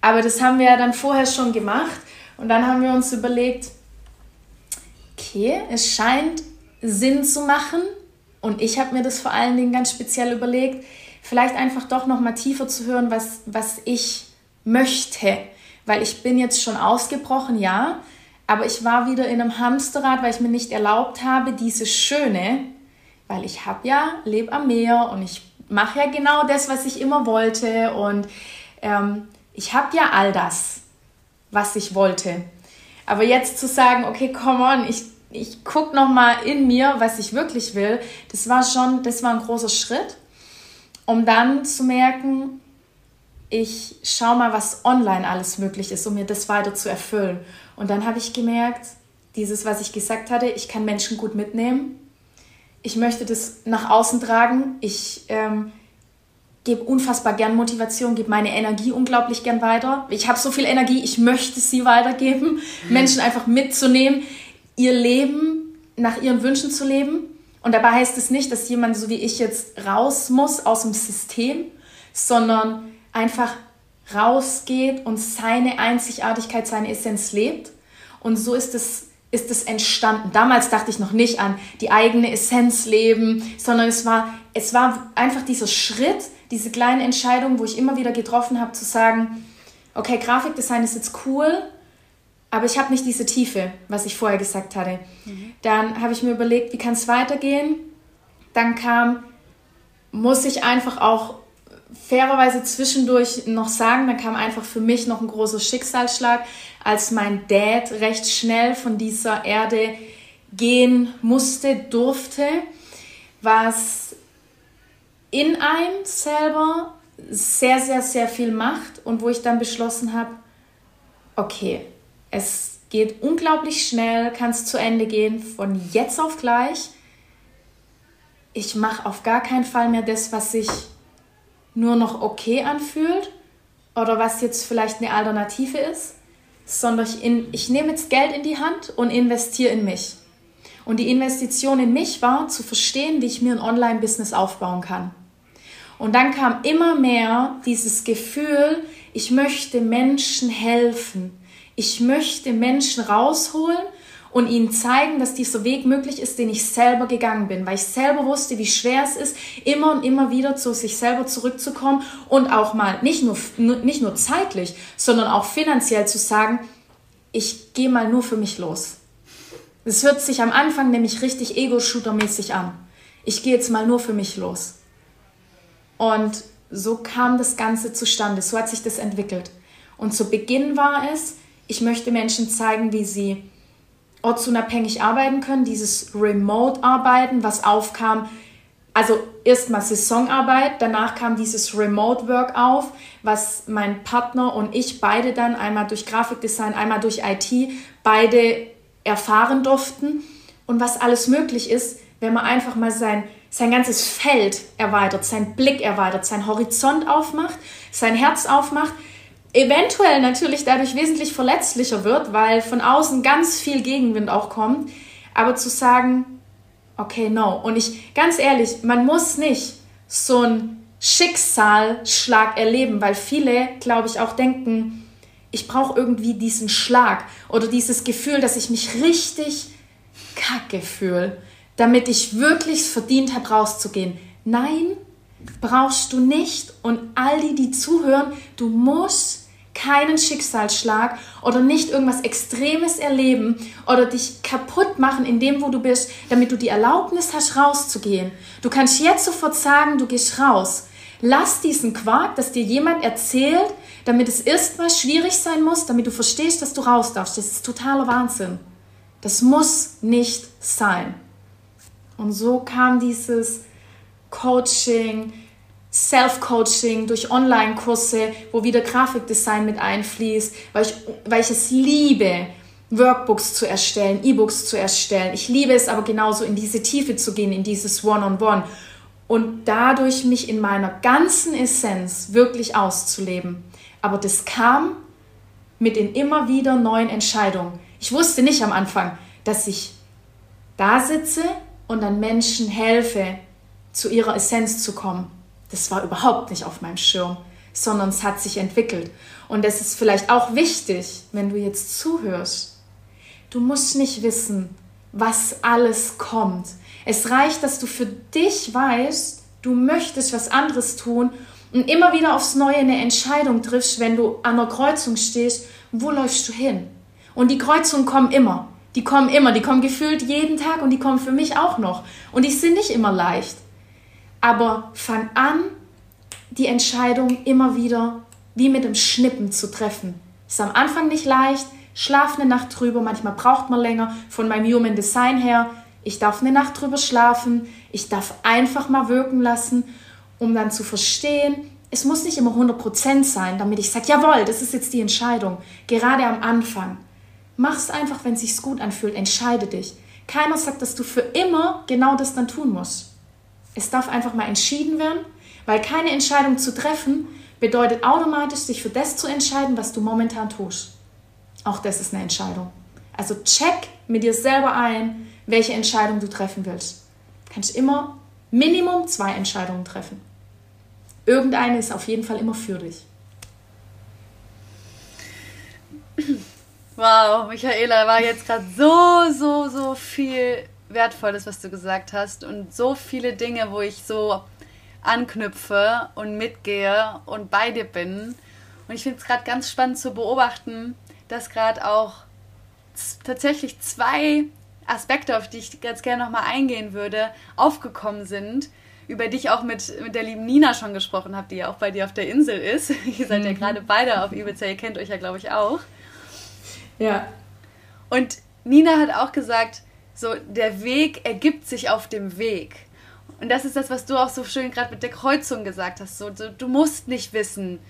Aber das haben wir ja dann vorher schon gemacht. Und dann haben wir uns überlegt, okay, es scheint Sinn zu machen. Und ich habe mir das vor allen Dingen ganz speziell überlegt, vielleicht einfach doch noch mal tiefer zu hören, was, was ich möchte. Weil ich bin jetzt schon ausgebrochen, ja, aber ich war wieder in einem Hamsterrad, weil ich mir nicht erlaubt habe, diese Schöne, weil ich habe ja, lebe am Meer und ich mache ja genau das, was ich immer wollte und ähm, ich habe ja all das, was ich wollte. Aber jetzt zu sagen, okay, come on, ich, ich gucke nochmal in mir, was ich wirklich will, das war schon, das war ein großer Schritt um dann zu merken, ich schaue mal, was online alles möglich ist, um mir das weiter zu erfüllen. Und dann habe ich gemerkt, dieses, was ich gesagt hatte, ich kann Menschen gut mitnehmen. Ich möchte das nach außen tragen. Ich ähm, gebe unfassbar gern Motivation, gebe meine Energie unglaublich gern weiter. Ich habe so viel Energie, ich möchte sie weitergeben, mhm. Menschen einfach mitzunehmen, ihr Leben nach ihren Wünschen zu leben und dabei heißt es nicht, dass jemand so wie ich jetzt raus muss aus dem System, sondern einfach rausgeht und seine Einzigartigkeit, seine Essenz lebt. Und so ist es, ist es entstanden. Damals dachte ich noch nicht an die eigene Essenz leben, sondern es war, es war einfach dieser Schritt, diese kleine Entscheidung, wo ich immer wieder getroffen habe, zu sagen, okay, Grafikdesign ist jetzt cool, aber ich habe nicht diese Tiefe, was ich vorher gesagt hatte. Mhm. Dann habe ich mir überlegt, wie kann es weitergehen? Dann kam, muss ich einfach auch fairerweise zwischendurch noch sagen, dann kam einfach für mich noch ein großer Schicksalsschlag, als mein Dad recht schnell von dieser Erde gehen musste, durfte. was in einem selber sehr, sehr, sehr viel macht und wo ich dann beschlossen habe, okay, es geht unglaublich schnell, kann es zu Ende gehen, von jetzt auf gleich. Ich mache auf gar keinen Fall mehr das, was sich nur noch okay anfühlt oder was jetzt vielleicht eine Alternative ist, sondern ich, in, ich nehme jetzt Geld in die Hand und investiere in mich. Und die Investition in mich war zu verstehen, wie ich mir ein Online-Business aufbauen kann. Und dann kam immer mehr dieses Gefühl, ich möchte Menschen helfen. Ich möchte Menschen rausholen und ihnen zeigen, dass dieser Weg möglich ist, den ich selber gegangen bin, weil ich selber wusste, wie schwer es ist, immer und immer wieder zu sich selber zurückzukommen und auch mal nicht nur, nicht nur zeitlich, sondern auch finanziell zu sagen, ich gehe mal nur für mich los. Es hört sich am Anfang nämlich richtig ego-shooter-mäßig an. Ich gehe jetzt mal nur für mich los. Und so kam das Ganze zustande, so hat sich das entwickelt. Und zu Beginn war es, ich möchte Menschen zeigen, wie sie ortsunabhängig arbeiten können, dieses Remote-Arbeiten, was aufkam. Also erstmal Saisonarbeit, danach kam dieses Remote-Work auf, was mein Partner und ich beide dann einmal durch Grafikdesign, einmal durch IT, beide erfahren durften und was alles möglich ist, wenn man einfach mal sein, sein ganzes Feld erweitert, sein Blick erweitert, sein Horizont aufmacht, sein Herz aufmacht, eventuell natürlich dadurch wesentlich verletzlicher wird, weil von außen ganz viel Gegenwind auch kommt. Aber zu sagen, okay, no. Und ich, ganz ehrlich, man muss nicht so einen Schicksalsschlag erleben, weil viele, glaube ich, auch denken, ich brauche irgendwie diesen Schlag oder dieses Gefühl, dass ich mich richtig kacke fühle, damit ich wirklich verdient habe, rauszugehen. Nein, brauchst du nicht. Und all die, die zuhören, du musst keinen Schicksalsschlag oder nicht irgendwas Extremes erleben oder dich kaputt machen in dem, wo du bist, damit du die Erlaubnis hast, rauszugehen. Du kannst jetzt sofort sagen, du gehst raus. Lass diesen Quark, dass dir jemand erzählt, damit es erstmal schwierig sein muss, damit du verstehst, dass du raus darfst. Das ist totaler Wahnsinn. Das muss nicht sein. Und so kam dieses Coaching, Self-Coaching, durch Online-Kurse, wo wieder Grafikdesign mit einfließt, weil ich, weil ich es liebe, Workbooks zu erstellen, E-Books zu erstellen. Ich liebe es aber genauso in diese Tiefe zu gehen, in dieses One-on-One. -on -One. Und dadurch mich in meiner ganzen Essenz wirklich auszuleben. Aber das kam mit den immer wieder neuen Entscheidungen. Ich wusste nicht am Anfang, dass ich da sitze und dann Menschen helfe, zu ihrer Essenz zu kommen das war überhaupt nicht auf meinem Schirm, sondern es hat sich entwickelt. Und es ist vielleicht auch wichtig, wenn du jetzt zuhörst. Du musst nicht wissen, was alles kommt. Es reicht, dass du für dich weißt, du möchtest was anderes tun und immer wieder aufs Neue eine Entscheidung triffst, wenn du an der Kreuzung stehst, wo läufst du hin? Und die Kreuzungen kommen immer. Die kommen immer, die kommen gefühlt jeden Tag und die kommen für mich auch noch. Und die sind nicht immer leicht. Aber fang an, die Entscheidung immer wieder wie mit dem Schnippen zu treffen. Ist am Anfang nicht leicht, schlaf eine Nacht drüber, manchmal braucht man länger von meinem Human Design her. Ich darf eine Nacht drüber schlafen, ich darf einfach mal wirken lassen, um dann zu verstehen, es muss nicht immer 100% sein, damit ich sage, jawohl, das ist jetzt die Entscheidung. Gerade am Anfang. Mach es einfach, wenn es sich gut anfühlt, entscheide dich. Keiner sagt, dass du für immer genau das dann tun musst. Es darf einfach mal entschieden werden, weil keine Entscheidung zu treffen bedeutet automatisch, sich für das zu entscheiden, was du momentan tust. Auch das ist eine Entscheidung. Also check mit dir selber ein, welche Entscheidung du treffen willst. Du kannst immer Minimum zwei Entscheidungen treffen. Irgendeine ist auf jeden Fall immer für dich. Wow, Michaela, war jetzt gerade so, so, so viel Wertvolles, was du gesagt hast und so viele Dinge, wo ich so anknüpfe und mitgehe und bei dir bin. Und ich finde es gerade ganz spannend zu beobachten, dass gerade auch tatsächlich zwei Aspekte, auf die ich ganz gerne nochmal eingehen würde, aufgekommen sind, über die ich auch mit, mit der lieben Nina schon gesprochen habe, die ja auch bei dir auf der Insel ist. ihr seid mhm. ja gerade beide auf Ibiza, ihr kennt euch ja, glaube ich, auch. Ja. Und Nina hat auch gesagt, so der Weg ergibt sich auf dem Weg. Und das ist das, was du auch so schön gerade mit der Kreuzung gesagt hast. So, so, du musst nicht wissen,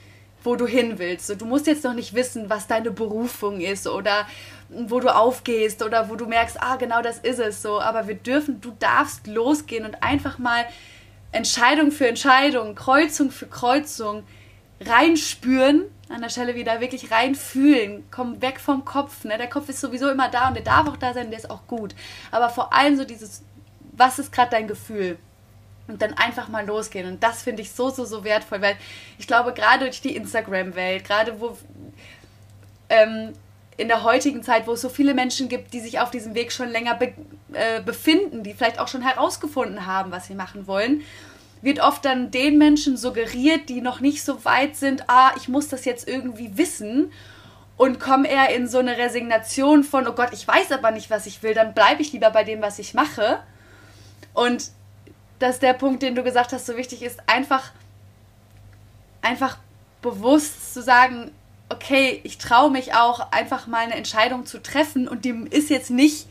wo du hin willst. So, du musst jetzt noch nicht wissen, was deine Berufung ist oder wo du aufgehst oder wo du merkst, ah, genau das ist es so. Aber wir dürfen, du darfst losgehen und einfach mal Entscheidung für Entscheidung, Kreuzung für Kreuzung reinspüren, an der Stelle wieder wirklich reinfühlen, komm weg vom Kopf. Ne? Der Kopf ist sowieso immer da und der darf auch da sein, der ist auch gut. Aber vor allem so dieses, was ist gerade dein Gefühl? Und dann einfach mal losgehen. Und das finde ich so, so, so wertvoll, weil ich glaube, gerade durch die Instagram-Welt, gerade wo ähm, in der heutigen Zeit, wo es so viele Menschen gibt, die sich auf diesem Weg schon länger be äh, befinden, die vielleicht auch schon herausgefunden haben, was sie machen wollen, wird oft dann den Menschen suggeriert, die noch nicht so weit sind, ah, ich muss das jetzt irgendwie wissen und kommen eher in so eine Resignation von, oh Gott, ich weiß aber nicht, was ich will, dann bleibe ich lieber bei dem, was ich mache. Und dass der Punkt, den du gesagt hast, so wichtig ist, einfach, einfach bewusst zu sagen, okay, ich traue mich auch einfach mal eine Entscheidung zu treffen und die ist jetzt nicht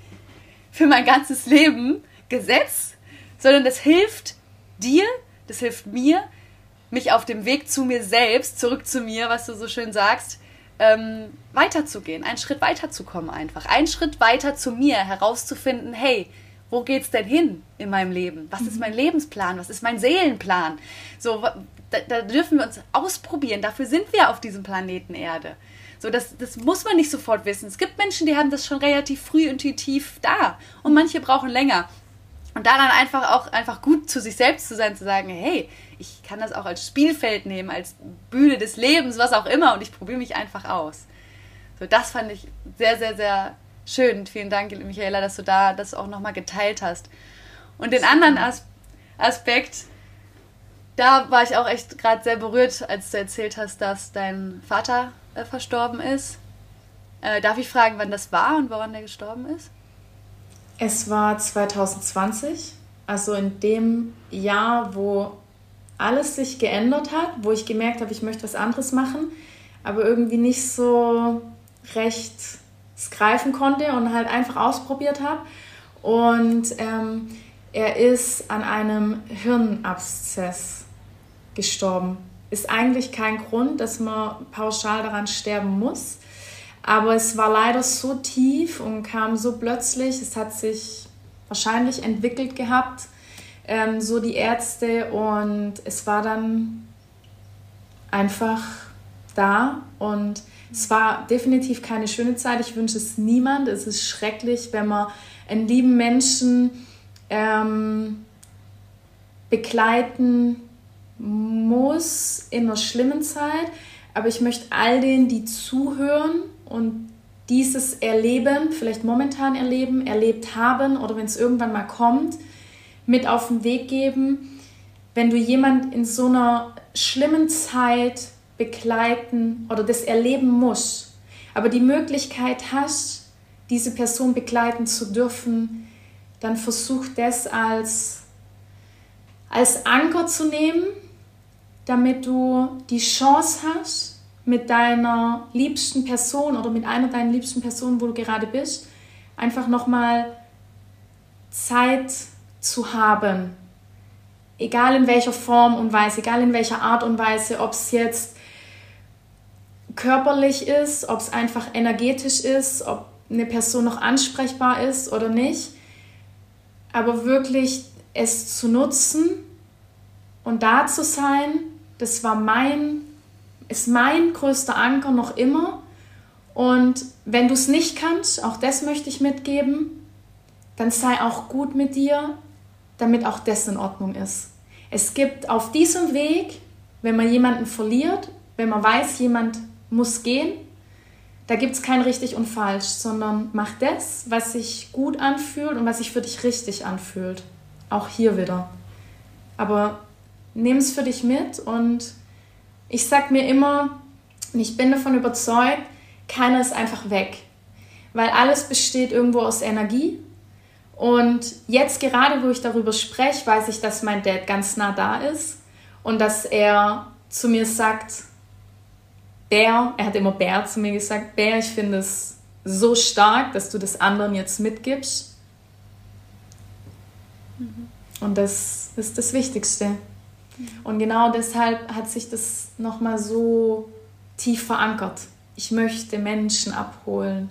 für mein ganzes Leben Gesetz, sondern das hilft dir, das hilft mir, mich auf dem Weg zu mir selbst, zurück zu mir, was du so schön sagst, ähm, weiterzugehen, einen Schritt weiterzukommen einfach, einen Schritt weiter zu mir herauszufinden, hey, wo geht's denn hin in meinem Leben? Was ist mhm. mein Lebensplan? Was ist mein Seelenplan? So, da, da, dürfen wir uns ausprobieren. Dafür sind wir auf diesem Planeten Erde. So, das, das muss man nicht sofort wissen. Es gibt Menschen, die haben das schon relativ früh intuitiv da und manche brauchen länger. Und da dann einfach auch einfach gut zu sich selbst zu sein, zu sagen, hey, ich kann das auch als Spielfeld nehmen, als Bühne des Lebens, was auch immer, und ich probiere mich einfach aus. So, das fand ich sehr, sehr, sehr schön. Vielen Dank, Michaela, dass du da das auch nochmal geteilt hast. Und den anderen As Aspekt, da war ich auch echt gerade sehr berührt, als du erzählt hast, dass dein Vater äh, verstorben ist. Äh, darf ich fragen, wann das war und woran der gestorben ist? Es war 2020, also in dem Jahr, wo alles sich geändert hat, wo ich gemerkt habe, ich möchte was anderes machen, aber irgendwie nicht so recht greifen konnte und halt einfach ausprobiert habe. Und ähm, er ist an einem Hirnabszess gestorben. Ist eigentlich kein Grund, dass man pauschal daran sterben muss. Aber es war leider so tief und kam so plötzlich. Es hat sich wahrscheinlich entwickelt gehabt, ähm, so die Ärzte. Und es war dann einfach da. Und es war definitiv keine schöne Zeit. Ich wünsche es niemand. Es ist schrecklich, wenn man einen lieben Menschen ähm, begleiten muss in einer schlimmen Zeit. Aber ich möchte all denen, die zuhören und dieses Erleben, vielleicht momentan erleben, erlebt haben oder wenn es irgendwann mal kommt, mit auf den Weg geben. Wenn du jemand in so einer schlimmen Zeit begleiten oder das erleben musst, aber die Möglichkeit hast, diese Person begleiten zu dürfen, dann versuch das als, als Anker zu nehmen damit du die Chance hast, mit deiner liebsten Person oder mit einer deiner liebsten Personen, wo du gerade bist, einfach nochmal Zeit zu haben. Egal in welcher Form und Weise, egal in welcher Art und Weise, ob es jetzt körperlich ist, ob es einfach energetisch ist, ob eine Person noch ansprechbar ist oder nicht. Aber wirklich es zu nutzen und da zu sein das war mein, ist mein größter Anker noch immer. Und wenn du es nicht kannst, auch das möchte ich mitgeben, dann sei auch gut mit dir, damit auch das in Ordnung ist. Es gibt auf diesem Weg, wenn man jemanden verliert, wenn man weiß, jemand muss gehen, da gibt es kein richtig und falsch, sondern mach das, was sich gut anfühlt und was sich für dich richtig anfühlt. Auch hier wieder. Aber nimm es für dich mit und ich sag mir immer, und ich bin davon überzeugt, keiner ist einfach weg, weil alles besteht irgendwo aus Energie. Und jetzt gerade, wo ich darüber spreche, weiß ich, dass mein Dad ganz nah da ist und dass er zu mir sagt, Bär, er hat immer Bär zu mir gesagt, Bär, ich finde es so stark, dass du das anderen jetzt mitgibst. Mhm. Und das ist das Wichtigste. Und genau deshalb hat sich das nochmal so tief verankert. Ich möchte Menschen abholen,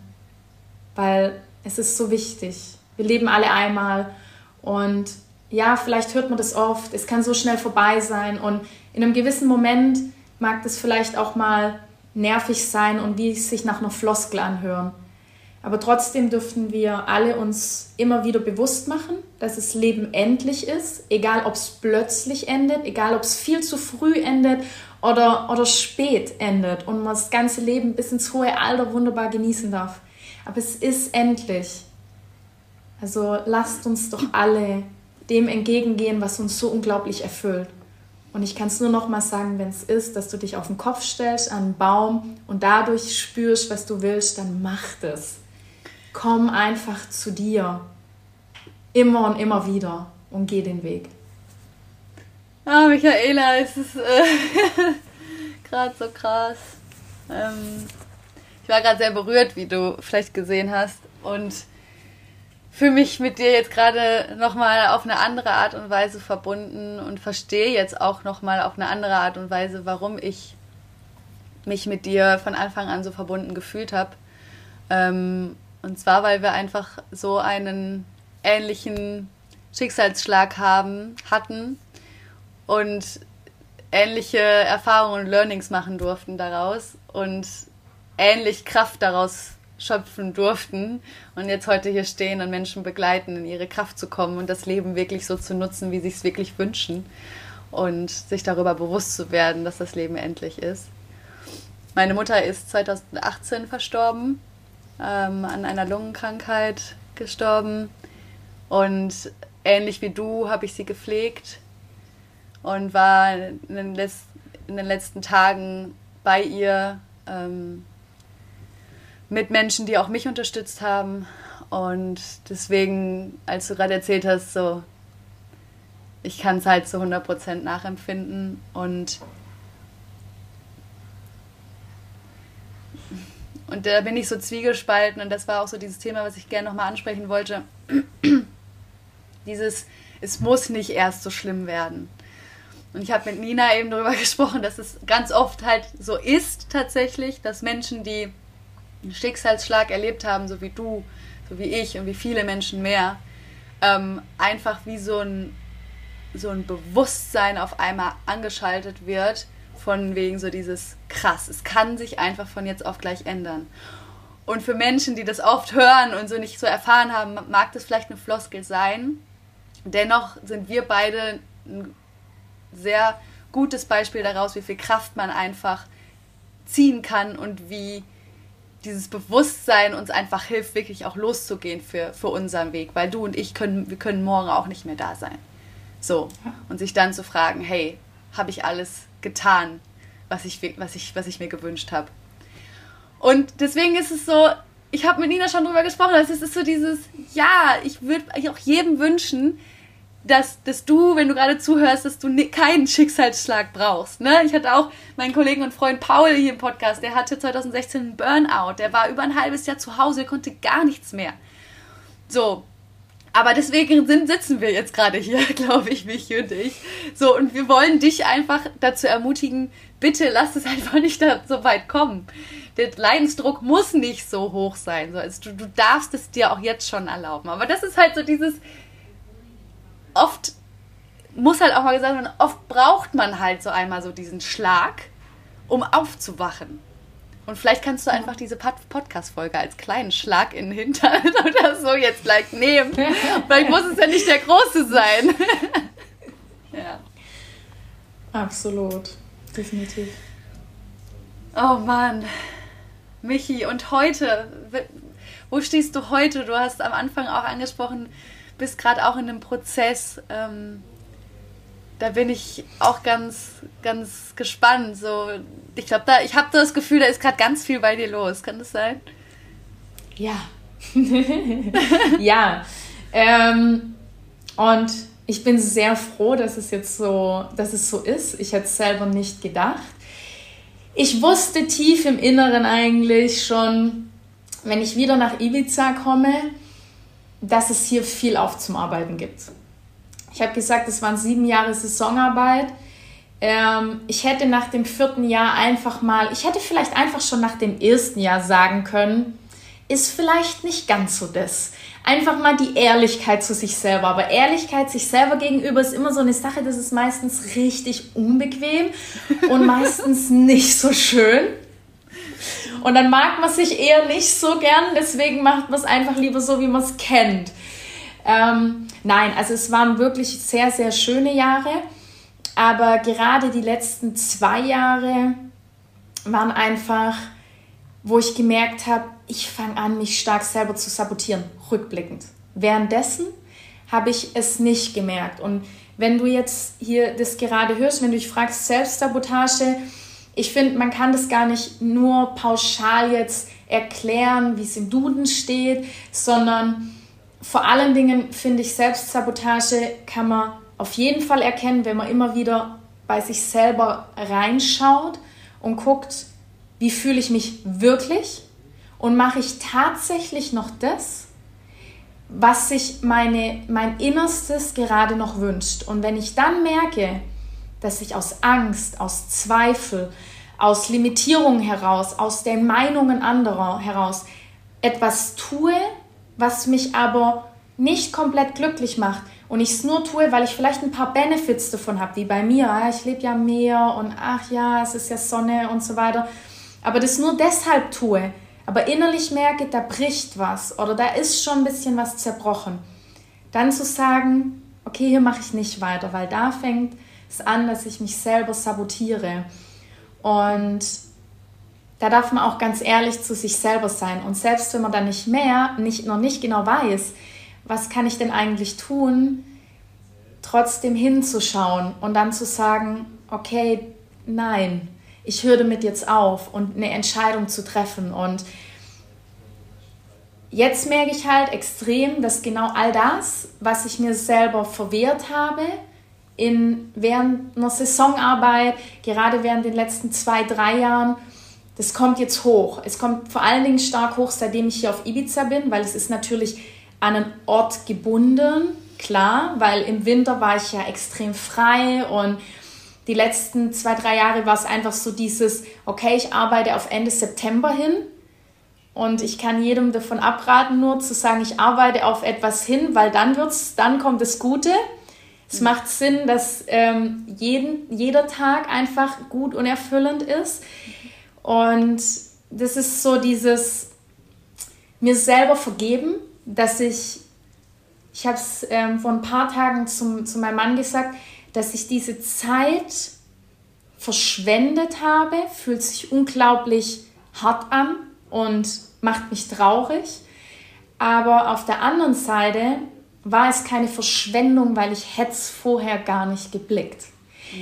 weil es ist so wichtig. Wir leben alle einmal und ja, vielleicht hört man das oft, es kann so schnell vorbei sein und in einem gewissen Moment mag das vielleicht auch mal nervig sein und wie es sich nach einer Floskel anhören. Aber trotzdem dürften wir alle uns immer wieder bewusst machen, dass das Leben endlich ist, egal ob es plötzlich endet, egal ob es viel zu früh endet oder, oder spät endet und man das ganze Leben bis ins hohe Alter wunderbar genießen darf. Aber es ist endlich. Also lasst uns doch alle dem entgegengehen, was uns so unglaublich erfüllt. Und ich kann es nur noch mal sagen, wenn es ist, dass du dich auf den Kopf stellst an einen Baum und dadurch spürst, was du willst, dann mach das. Komm einfach zu dir. Immer und immer wieder und geh den Weg. Ah, Michaela, es ist äh, gerade so krass. Ähm, ich war gerade sehr berührt, wie du vielleicht gesehen hast. Und fühle mich mit dir jetzt gerade nochmal auf eine andere Art und Weise verbunden und verstehe jetzt auch nochmal auf eine andere Art und Weise, warum ich mich mit dir von Anfang an so verbunden gefühlt habe. Ähm, und zwar, weil wir einfach so einen ähnlichen Schicksalsschlag haben, hatten und ähnliche Erfahrungen und Learnings machen durften daraus und ähnlich Kraft daraus schöpfen durften und jetzt heute hier stehen und Menschen begleiten, in ihre Kraft zu kommen und das Leben wirklich so zu nutzen, wie sie es wirklich wünschen und sich darüber bewusst zu werden, dass das Leben endlich ist. Meine Mutter ist 2018 verstorben, ähm, an einer Lungenkrankheit gestorben und ähnlich wie du habe ich sie gepflegt und war in den, in den letzten Tagen bei ihr. Ähm, mit Menschen, die auch mich unterstützt haben. Und deswegen, als du gerade erzählt hast, so, ich kann es halt zu 100% nachempfinden und Und da bin ich so zwiegespalten und das war auch so dieses Thema, was ich gerne nochmal ansprechen wollte. dieses, es muss nicht erst so schlimm werden. Und ich habe mit Nina eben darüber gesprochen, dass es ganz oft halt so ist tatsächlich, dass Menschen, die einen Schicksalsschlag erlebt haben, so wie du, so wie ich und wie viele Menschen mehr, ähm, einfach wie so ein, so ein Bewusstsein auf einmal angeschaltet wird, von wegen so dieses krass, es kann sich einfach von jetzt auf gleich ändern. Und für Menschen, die das oft hören und so nicht so erfahren haben, mag das vielleicht eine Floskel sein. Dennoch sind wir beide ein sehr gutes Beispiel daraus, wie viel Kraft man einfach ziehen kann und wie dieses Bewusstsein uns einfach hilft, wirklich auch loszugehen für, für unseren Weg, weil du und ich können, wir können morgen auch nicht mehr da sein. So. Und sich dann zu fragen, hey, habe ich alles getan, was ich, was ich, was ich mir gewünscht habe? Und deswegen ist es so, ich habe mit Nina schon drüber gesprochen, es ist so dieses, ja, ich würde auch jedem wünschen, dass, dass du, wenn du gerade zuhörst, dass du keinen Schicksalsschlag brauchst. Ne? Ich hatte auch meinen Kollegen und Freund Paul hier im Podcast, der hatte 2016 einen Burnout, der war über ein halbes Jahr zu Hause, konnte gar nichts mehr. So, aber deswegen sind, sitzen wir jetzt gerade hier, glaube ich, Michi und ich. So, und wir wollen dich einfach dazu ermutigen, bitte lass es einfach nicht so weit kommen. Der Leidensdruck muss nicht so hoch sein. So, also du, du darfst es dir auch jetzt schon erlauben. Aber das ist halt so dieses, oft muss halt auch mal gesagt werden, oft braucht man halt so einmal so diesen Schlag, um aufzuwachen. Und vielleicht kannst du einfach diese Podcast-Folge als kleinen Schlag in den Hintern oder so jetzt gleich nehmen. vielleicht muss es ja nicht der große sein. ja. Absolut. Definitiv. Oh Mann. Michi, und heute, wo stehst du heute? Du hast am Anfang auch angesprochen, bist gerade auch in einem Prozess. Ähm, da bin ich auch ganz, ganz gespannt. So, ich glaube, da, ich habe das Gefühl, da ist gerade ganz viel bei dir los. Kann das sein? Ja. ja. Ähm, und ich bin sehr froh, dass es jetzt so, dass es so ist. Ich hätte es selber nicht gedacht. Ich wusste tief im Inneren eigentlich schon, wenn ich wieder nach Ibiza komme, dass es hier viel aufzuarbeiten gibt. Ich habe gesagt, es waren sieben Jahre Saisonarbeit. Ähm, ich hätte nach dem vierten Jahr einfach mal, ich hätte vielleicht einfach schon nach dem ersten Jahr sagen können, ist vielleicht nicht ganz so das. Einfach mal die Ehrlichkeit zu sich selber. Aber Ehrlichkeit sich selber gegenüber ist immer so eine Sache, das ist meistens richtig unbequem und meistens nicht so schön. Und dann mag man sich eher nicht so gern, deswegen macht man es einfach lieber so, wie man es kennt. Ähm, nein, also es waren wirklich sehr, sehr schöne Jahre. Aber gerade die letzten zwei Jahre waren einfach, wo ich gemerkt habe, ich fange an, mich stark selber zu sabotieren, rückblickend. Währenddessen habe ich es nicht gemerkt. Und wenn du jetzt hier das gerade hörst, wenn du dich fragst, Selbstsabotage, ich finde, man kann das gar nicht nur pauschal jetzt erklären, wie es im Duden steht, sondern vor allen Dingen finde ich, Selbstsabotage kann man auf jeden Fall erkennen, wenn man immer wieder bei sich selber reinschaut und guckt, wie fühle ich mich wirklich und mache ich tatsächlich noch das, was sich meine, mein Innerstes gerade noch wünscht. Und wenn ich dann merke, dass ich aus Angst, aus Zweifel, aus Limitierung heraus, aus den Meinungen anderer heraus etwas tue, was mich aber nicht komplett glücklich macht, und ich es nur tue, weil ich vielleicht ein paar Benefits davon habe, wie bei mir, ah, ich lebe ja mehr und ach ja, es ist ja Sonne und so weiter, aber das nur deshalb tue, aber innerlich merke, da bricht was oder da ist schon ein bisschen was zerbrochen, dann zu sagen, okay, hier mache ich nicht weiter, weil da fängt es an, dass ich mich selber sabotiere. Und da darf man auch ganz ehrlich zu sich selber sein. Und selbst wenn man dann nicht mehr, nicht, noch nicht genau weiß, was kann ich denn eigentlich tun, trotzdem hinzuschauen und dann zu sagen, okay, nein, ich höre damit jetzt auf und eine Entscheidung zu treffen. Und jetzt merke ich halt extrem, dass genau all das, was ich mir selber verwehrt habe, in, während einer Saisonarbeit, gerade während den letzten zwei, drei Jahren, das kommt jetzt hoch. Es kommt vor allen Dingen stark hoch, seitdem ich hier auf Ibiza bin, weil es ist natürlich an einen Ort gebunden, klar, weil im Winter war ich ja extrem frei und die letzten zwei, drei Jahre war es einfach so dieses, okay, ich arbeite auf Ende September hin und ich kann jedem davon abraten, nur zu sagen, ich arbeite auf etwas hin, weil dann wird's, dann kommt das Gute. Es mhm. macht Sinn, dass ähm, jeden, jeder Tag einfach gut und erfüllend ist. Und das ist so dieses mir selber vergeben, dass ich, ich habe es ähm, vor ein paar Tagen zum, zu meinem Mann gesagt, dass ich diese Zeit verschwendet habe, fühlt sich unglaublich hart an und macht mich traurig. Aber auf der anderen Seite war es keine Verschwendung, weil ich hätte es vorher gar nicht geblickt.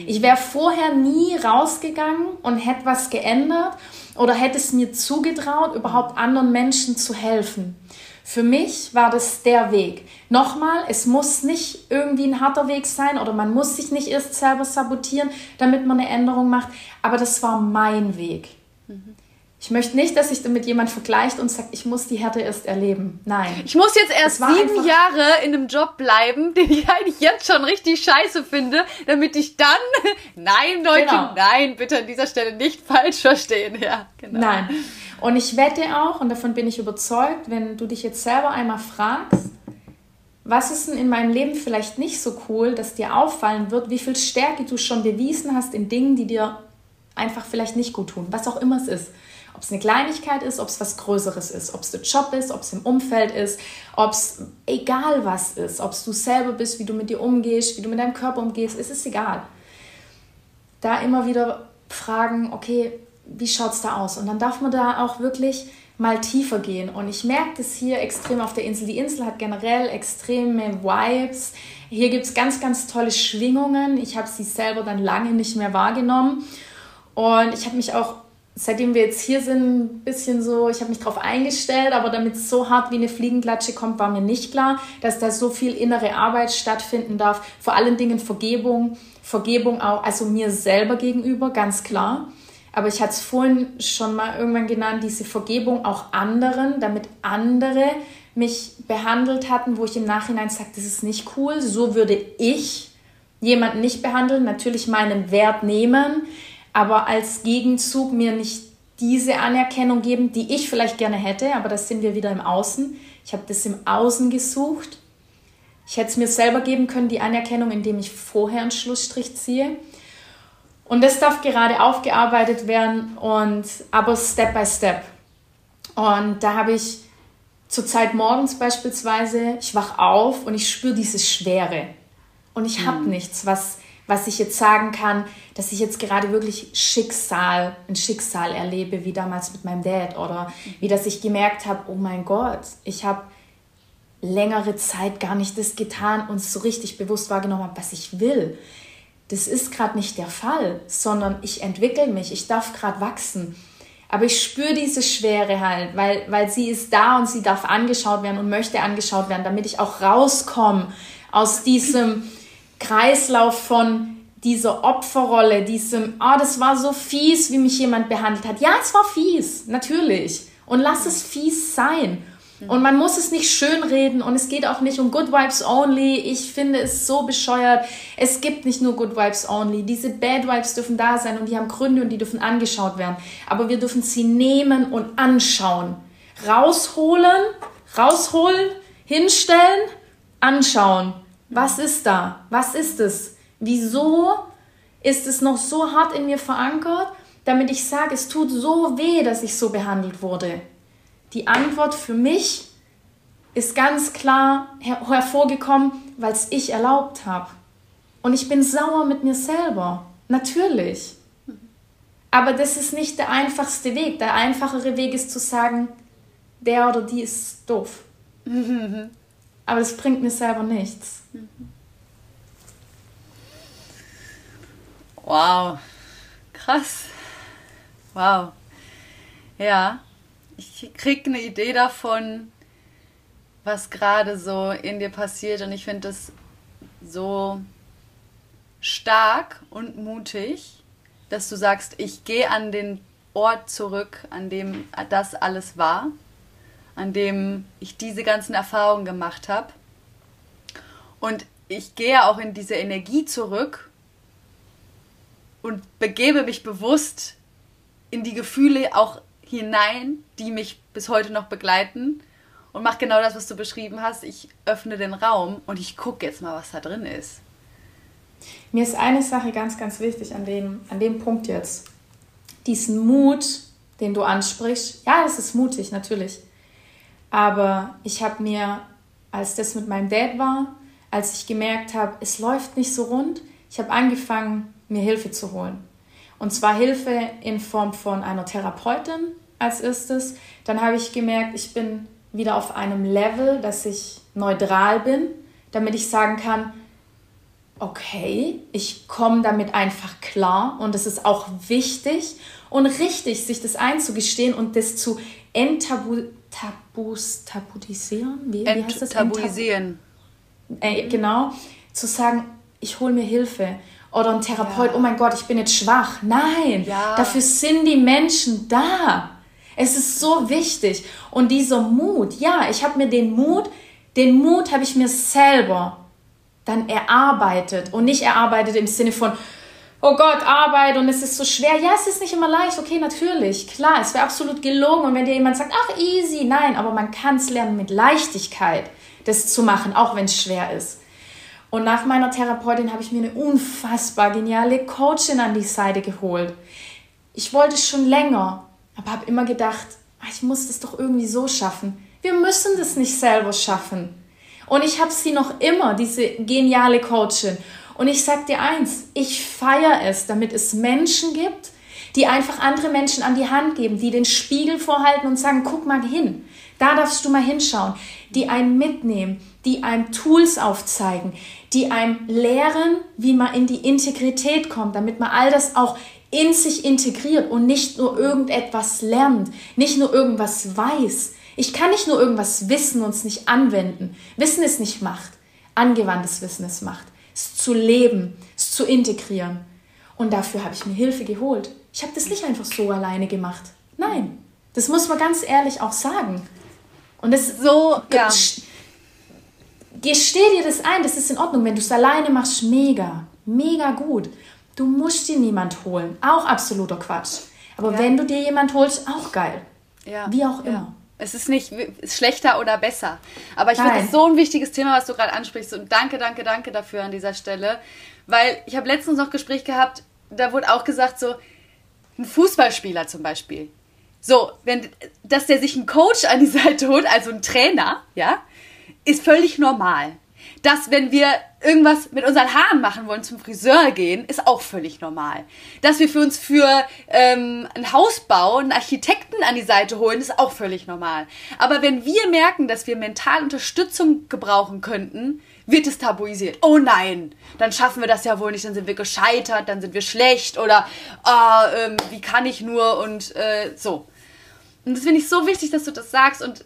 Ich wäre vorher nie rausgegangen und hätte was geändert oder hätte es mir zugetraut, überhaupt anderen Menschen zu helfen. Für mich war das der Weg. Nochmal, es muss nicht irgendwie ein harter Weg sein oder man muss sich nicht erst selber sabotieren, damit man eine Änderung macht, aber das war mein Weg. Mhm. Ich möchte nicht, dass sich damit jemand vergleicht und sagt, ich muss die Härte erst erleben. Nein. Ich muss jetzt erst sieben Jahre in einem Job bleiben, den ich eigentlich jetzt schon richtig scheiße finde, damit ich dann. Nein, Leute, genau. nein, bitte an dieser Stelle nicht falsch verstehen. Ja, genau. Nein. Und ich wette auch, und davon bin ich überzeugt, wenn du dich jetzt selber einmal fragst, was ist denn in meinem Leben vielleicht nicht so cool, dass dir auffallen wird, wie viel Stärke du schon bewiesen hast in Dingen, die dir einfach vielleicht nicht gut tun, was auch immer es ist. Ob es eine Kleinigkeit ist, ob es was Größeres ist, ob es der Job ist, ob es im Umfeld ist, ob es egal was ist, ob es du selber bist, wie du mit dir umgehst, wie du mit deinem Körper umgehst, es ist egal. Da immer wieder fragen, okay, wie schaut es da aus? Und dann darf man da auch wirklich mal tiefer gehen. Und ich merke das hier extrem auf der Insel. Die Insel hat generell extreme Vibes. Hier gibt es ganz, ganz tolle Schwingungen. Ich habe sie selber dann lange nicht mehr wahrgenommen. Und ich habe mich auch, seitdem wir jetzt hier sind, ein bisschen so, ich habe mich darauf eingestellt, aber damit es so hart wie eine Fliegenklatsche kommt, war mir nicht klar, dass da so viel innere Arbeit stattfinden darf. Vor allen Dingen Vergebung. Vergebung auch, also mir selber gegenüber, ganz klar aber ich hatte es vorhin schon mal irgendwann genannt, diese Vergebung auch anderen, damit andere mich behandelt hatten, wo ich im Nachhinein sage, das ist nicht cool, so würde ich jemanden nicht behandeln, natürlich meinen Wert nehmen, aber als Gegenzug mir nicht diese Anerkennung geben, die ich vielleicht gerne hätte, aber das sind wir wieder im Außen. Ich habe das im Außen gesucht. Ich hätte es mir selber geben können, die Anerkennung, indem ich vorher einen Schlussstrich ziehe. Und das darf gerade aufgearbeitet werden und aber Step by Step. Und da habe ich zur Zeit morgens beispielsweise, ich wach auf und ich spüre diese Schwere. Und ich habe mhm. nichts, was, was ich jetzt sagen kann, dass ich jetzt gerade wirklich Schicksal, ein Schicksal erlebe, wie damals mit meinem Dad oder wie dass ich gemerkt habe, oh mein Gott, ich habe längere Zeit gar nicht das getan und so richtig bewusst wahrgenommen habe, was ich will. Das ist gerade nicht der Fall, sondern ich entwickle mich, ich darf gerade wachsen. Aber ich spüre diese Schwere halt, weil, weil sie ist da und sie darf angeschaut werden und möchte angeschaut werden, damit ich auch rauskomme aus diesem Kreislauf von dieser Opferrolle, diesem, ah, oh, das war so fies, wie mich jemand behandelt hat. Ja, es war fies, natürlich. Und lass es fies sein. Und man muss es nicht schönreden und es geht auch nicht um Good Vibes Only. Ich finde es so bescheuert. Es gibt nicht nur Good Vibes Only. Diese Bad Vibes dürfen da sein und die haben Gründe und die dürfen angeschaut werden. Aber wir dürfen sie nehmen und anschauen. Rausholen, rausholen, hinstellen, anschauen. Was ist da? Was ist es? Wieso ist es noch so hart in mir verankert, damit ich sage, es tut so weh, dass ich so behandelt wurde? Die Antwort für mich ist ganz klar her hervorgekommen, weil es ich erlaubt habe. Und ich bin sauer mit mir selber. Natürlich. Aber das ist nicht der einfachste Weg. Der einfachere Weg ist zu sagen, der oder die ist doof. Aber das bringt mir selber nichts. Wow. Krass. Wow. Ja ich kriege eine Idee davon, was gerade so in dir passiert und ich finde es so stark und mutig, dass du sagst, ich gehe an den Ort zurück, an dem das alles war, an dem ich diese ganzen Erfahrungen gemacht habe. Und ich gehe auch in diese Energie zurück und begebe mich bewusst in die Gefühle auch hinein, die mich bis heute noch begleiten und mache genau das, was du beschrieben hast. Ich öffne den Raum und ich gucke jetzt mal, was da drin ist. Mir ist eine Sache ganz, ganz wichtig an dem, an dem Punkt jetzt. Diesen Mut, den du ansprichst, ja, das ist mutig, natürlich. Aber ich habe mir, als das mit meinem Dad war, als ich gemerkt habe, es läuft nicht so rund, ich habe angefangen, mir Hilfe zu holen. Und zwar Hilfe in Form von einer Therapeutin, als erstes. Dann habe ich gemerkt, ich bin wieder auf einem Level, dass ich neutral bin, damit ich sagen kann, okay, ich komme damit einfach klar und es ist auch wichtig und richtig, sich das einzugestehen und das zu enttabu tabus, tabuisieren. Wie, wie heißt das? Tabuisieren. Äh, genau, zu sagen, ich hole mir Hilfe. Oder ein Therapeut, ja. oh mein Gott, ich bin jetzt schwach. Nein, ja. dafür sind die Menschen da. Es ist so wichtig. Und dieser Mut, ja, ich habe mir den Mut, den Mut habe ich mir selber dann erarbeitet und nicht erarbeitet im Sinne von, oh Gott, Arbeit und es ist so schwer. Ja, es ist nicht immer leicht. Okay, natürlich, klar, es wäre absolut gelogen. Und wenn dir jemand sagt, ach, easy, nein, aber man kann es lernen mit Leichtigkeit, das zu machen, auch wenn es schwer ist. Und nach meiner Therapeutin habe ich mir eine unfassbar geniale Coachin an die Seite geholt. Ich wollte es schon länger, aber habe immer gedacht, ah, ich muss das doch irgendwie so schaffen. Wir müssen das nicht selber schaffen. Und ich habe sie noch immer, diese geniale Coachin. Und ich sag dir eins, ich feiere es, damit es Menschen gibt, die einfach andere Menschen an die Hand geben, die den Spiegel vorhalten und sagen, guck mal hin, da darfst du mal hinschauen, die einen mitnehmen, die einem Tools aufzeigen, die einem lehren, wie man in die Integrität kommt, damit man all das auch in sich integriert und nicht nur irgendetwas lernt, nicht nur irgendwas weiß. Ich kann nicht nur irgendwas wissen und es nicht anwenden. Wissen ist nicht Macht, angewandtes Wissen ist Macht. Es zu leben, es zu integrieren. Und dafür habe ich mir Hilfe geholt. Ich habe das nicht einfach so alleine gemacht. Nein, das muss man ganz ehrlich auch sagen. Und das so, ja. Gesteh dir das ein, das ist in Ordnung. Wenn du es alleine machst, mega, mega gut. Du musst dir niemand holen. Auch absoluter Quatsch. Aber ja. wenn du dir jemand holst, auch geil. Ja. Wie auch immer. Es ist nicht schlechter oder besser. Aber ich finde es so ein wichtiges Thema, was du gerade ansprichst. Und danke, danke, danke dafür an dieser Stelle. Weil ich habe letztens noch ein Gespräch gehabt, da wurde auch gesagt, so ein Fußballspieler zum Beispiel. So, wenn, dass der sich einen Coach an die Seite holt, also einen Trainer, ja, ist völlig normal. Dass, wenn wir irgendwas mit unseren Haaren machen wollen, zum Friseur gehen, ist auch völlig normal. Dass wir für uns für ähm, einen Hausbau einen Architekten an die Seite holen, ist auch völlig normal. Aber wenn wir merken, dass wir mental Unterstützung gebrauchen könnten, wird es tabuisiert. Oh nein, dann schaffen wir das ja wohl nicht, dann sind wir gescheitert, dann sind wir schlecht oder oh, ähm, wie kann ich nur und äh, so. Und das finde ich so wichtig, dass du das sagst und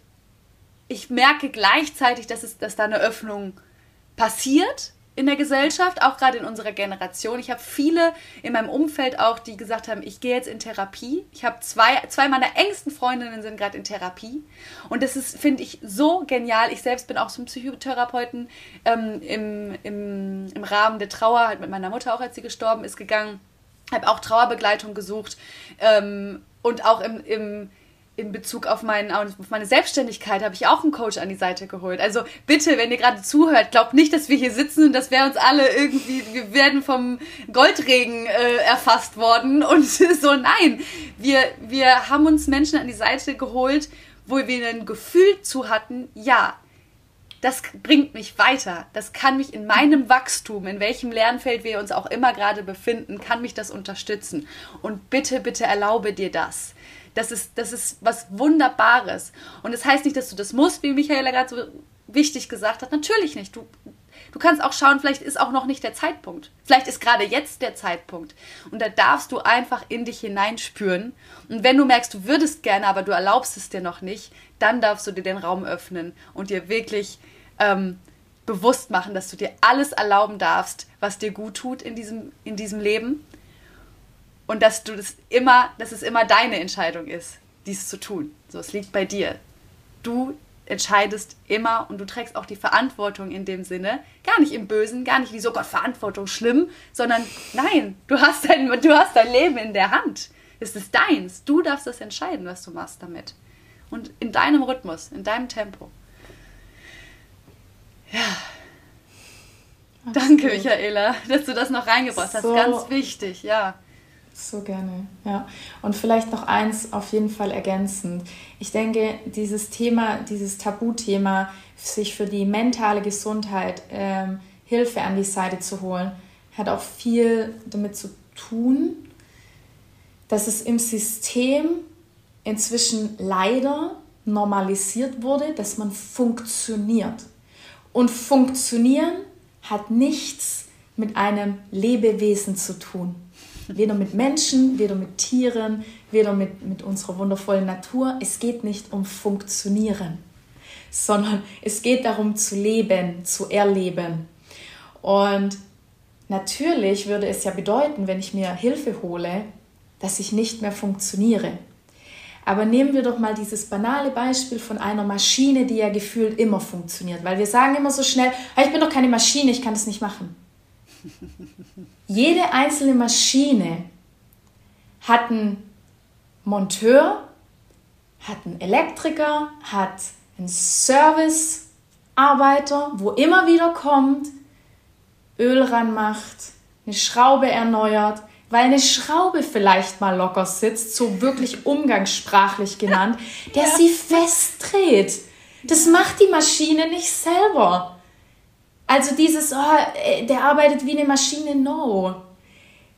ich merke gleichzeitig, dass, es, dass da eine Öffnung passiert in der Gesellschaft, auch gerade in unserer Generation. Ich habe viele in meinem Umfeld auch, die gesagt haben, ich gehe jetzt in Therapie. Ich habe zwei, zwei meiner engsten Freundinnen sind gerade in Therapie. Und das ist, finde ich, so genial. Ich selbst bin auch zum Psychotherapeuten ähm, im, im, im Rahmen der Trauer, halt mit meiner Mutter auch, als sie gestorben ist, gegangen. Habe auch Trauerbegleitung gesucht ähm, und auch im, im in Bezug auf, mein, auf meine Selbstständigkeit habe ich auch einen Coach an die Seite geholt. Also bitte, wenn ihr gerade zuhört, glaubt nicht, dass wir hier sitzen und dass wir uns alle irgendwie, wir werden vom Goldregen äh, erfasst worden und so. Nein, wir, wir haben uns Menschen an die Seite geholt, wo wir ein Gefühl zu hatten, ja, das bringt mich weiter. Das kann mich in meinem Wachstum, in welchem Lernfeld wir uns auch immer gerade befinden, kann mich das unterstützen. Und bitte, bitte erlaube dir das. Das ist, das ist was Wunderbares. Und das heißt nicht, dass du das musst, wie Michaela gerade so wichtig gesagt hat. Natürlich nicht. Du, du kannst auch schauen, vielleicht ist auch noch nicht der Zeitpunkt. Vielleicht ist gerade jetzt der Zeitpunkt. Und da darfst du einfach in dich hineinspüren. Und wenn du merkst, du würdest gerne, aber du erlaubst es dir noch nicht, dann darfst du dir den Raum öffnen und dir wirklich ähm, bewusst machen, dass du dir alles erlauben darfst, was dir gut tut in diesem, in diesem Leben und dass du das immer, dass es immer deine Entscheidung ist, dies zu tun. So, es liegt bei dir. Du entscheidest immer und du trägst auch die Verantwortung in dem Sinne, gar nicht im Bösen, gar nicht wie so Gott Verantwortung schlimm, sondern nein, du hast dein, du hast dein Leben in der Hand. Es ist deins. Du darfst das entscheiden, was du machst damit. Und in deinem Rhythmus, in deinem Tempo. Ja. Absolut. Danke, Michaela, dass du das noch reingebracht so. hast. Ganz wichtig, ja. So gerne, ja. Und vielleicht noch eins auf jeden Fall ergänzend. Ich denke, dieses Thema, dieses Tabuthema, sich für die mentale Gesundheit ähm, Hilfe an die Seite zu holen, hat auch viel damit zu tun, dass es im System inzwischen leider normalisiert wurde, dass man funktioniert. Und funktionieren hat nichts mit einem Lebewesen zu tun. Weder mit Menschen, weder mit Tieren, weder mit, mit unserer wundervollen Natur. Es geht nicht um Funktionieren, sondern es geht darum zu leben, zu erleben. Und natürlich würde es ja bedeuten, wenn ich mir Hilfe hole, dass ich nicht mehr funktioniere. Aber nehmen wir doch mal dieses banale Beispiel von einer Maschine, die ja gefühlt immer funktioniert, weil wir sagen immer so schnell, ich bin doch keine Maschine, ich kann das nicht machen. Jede einzelne Maschine hat einen Monteur, hat einen Elektriker, hat einen Servicearbeiter, wo immer wieder kommt, Öl ranmacht, eine Schraube erneuert, weil eine Schraube vielleicht mal locker sitzt, so wirklich umgangssprachlich genannt, der ja. sie festdreht. Das macht die Maschine nicht selber. Also dieses, oh, der arbeitet wie eine Maschine, no.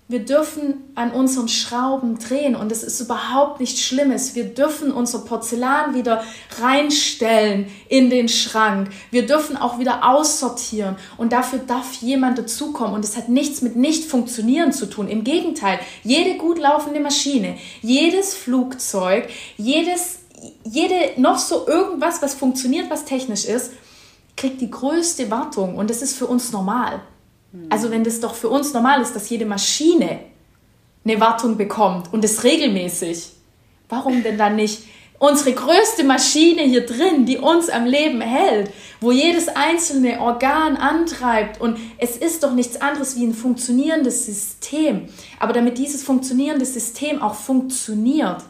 Wir dürfen an unseren Schrauben drehen und es ist überhaupt nichts Schlimmes. Wir dürfen unser Porzellan wieder reinstellen in den Schrank. Wir dürfen auch wieder aussortieren und dafür darf jemand dazukommen und es hat nichts mit nicht funktionieren zu tun. Im Gegenteil, jede gut laufende Maschine, jedes Flugzeug, jedes, jede noch so irgendwas, was funktioniert, was technisch ist, kriegt die größte Wartung und das ist für uns normal. Mhm. Also wenn das doch für uns normal ist, dass jede Maschine eine Wartung bekommt und das regelmäßig, warum denn dann nicht unsere größte Maschine hier drin, die uns am Leben hält, wo jedes einzelne Organ antreibt. Und es ist doch nichts anderes wie ein funktionierendes System. Aber damit dieses funktionierende System auch funktioniert,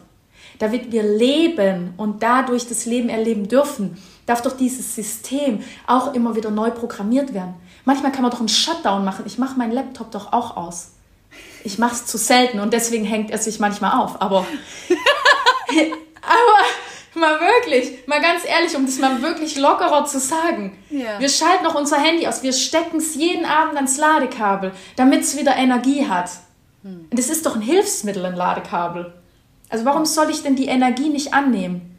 damit wir leben und dadurch das Leben erleben dürfen, darf doch dieses System auch immer wieder neu programmiert werden. Manchmal kann man doch einen Shutdown machen. Ich mache meinen Laptop doch auch aus. Ich mache es zu selten und deswegen hängt er sich manchmal auf. Aber Aber mal wirklich, mal ganz ehrlich, um das mal wirklich lockerer zu sagen. Ja. Wir schalten noch unser Handy aus, wir stecken es jeden Abend ans Ladekabel, damit es wieder Energie hat. Hm. Und das ist doch ein Hilfsmittel, ein Ladekabel. Also warum soll ich denn die Energie nicht annehmen?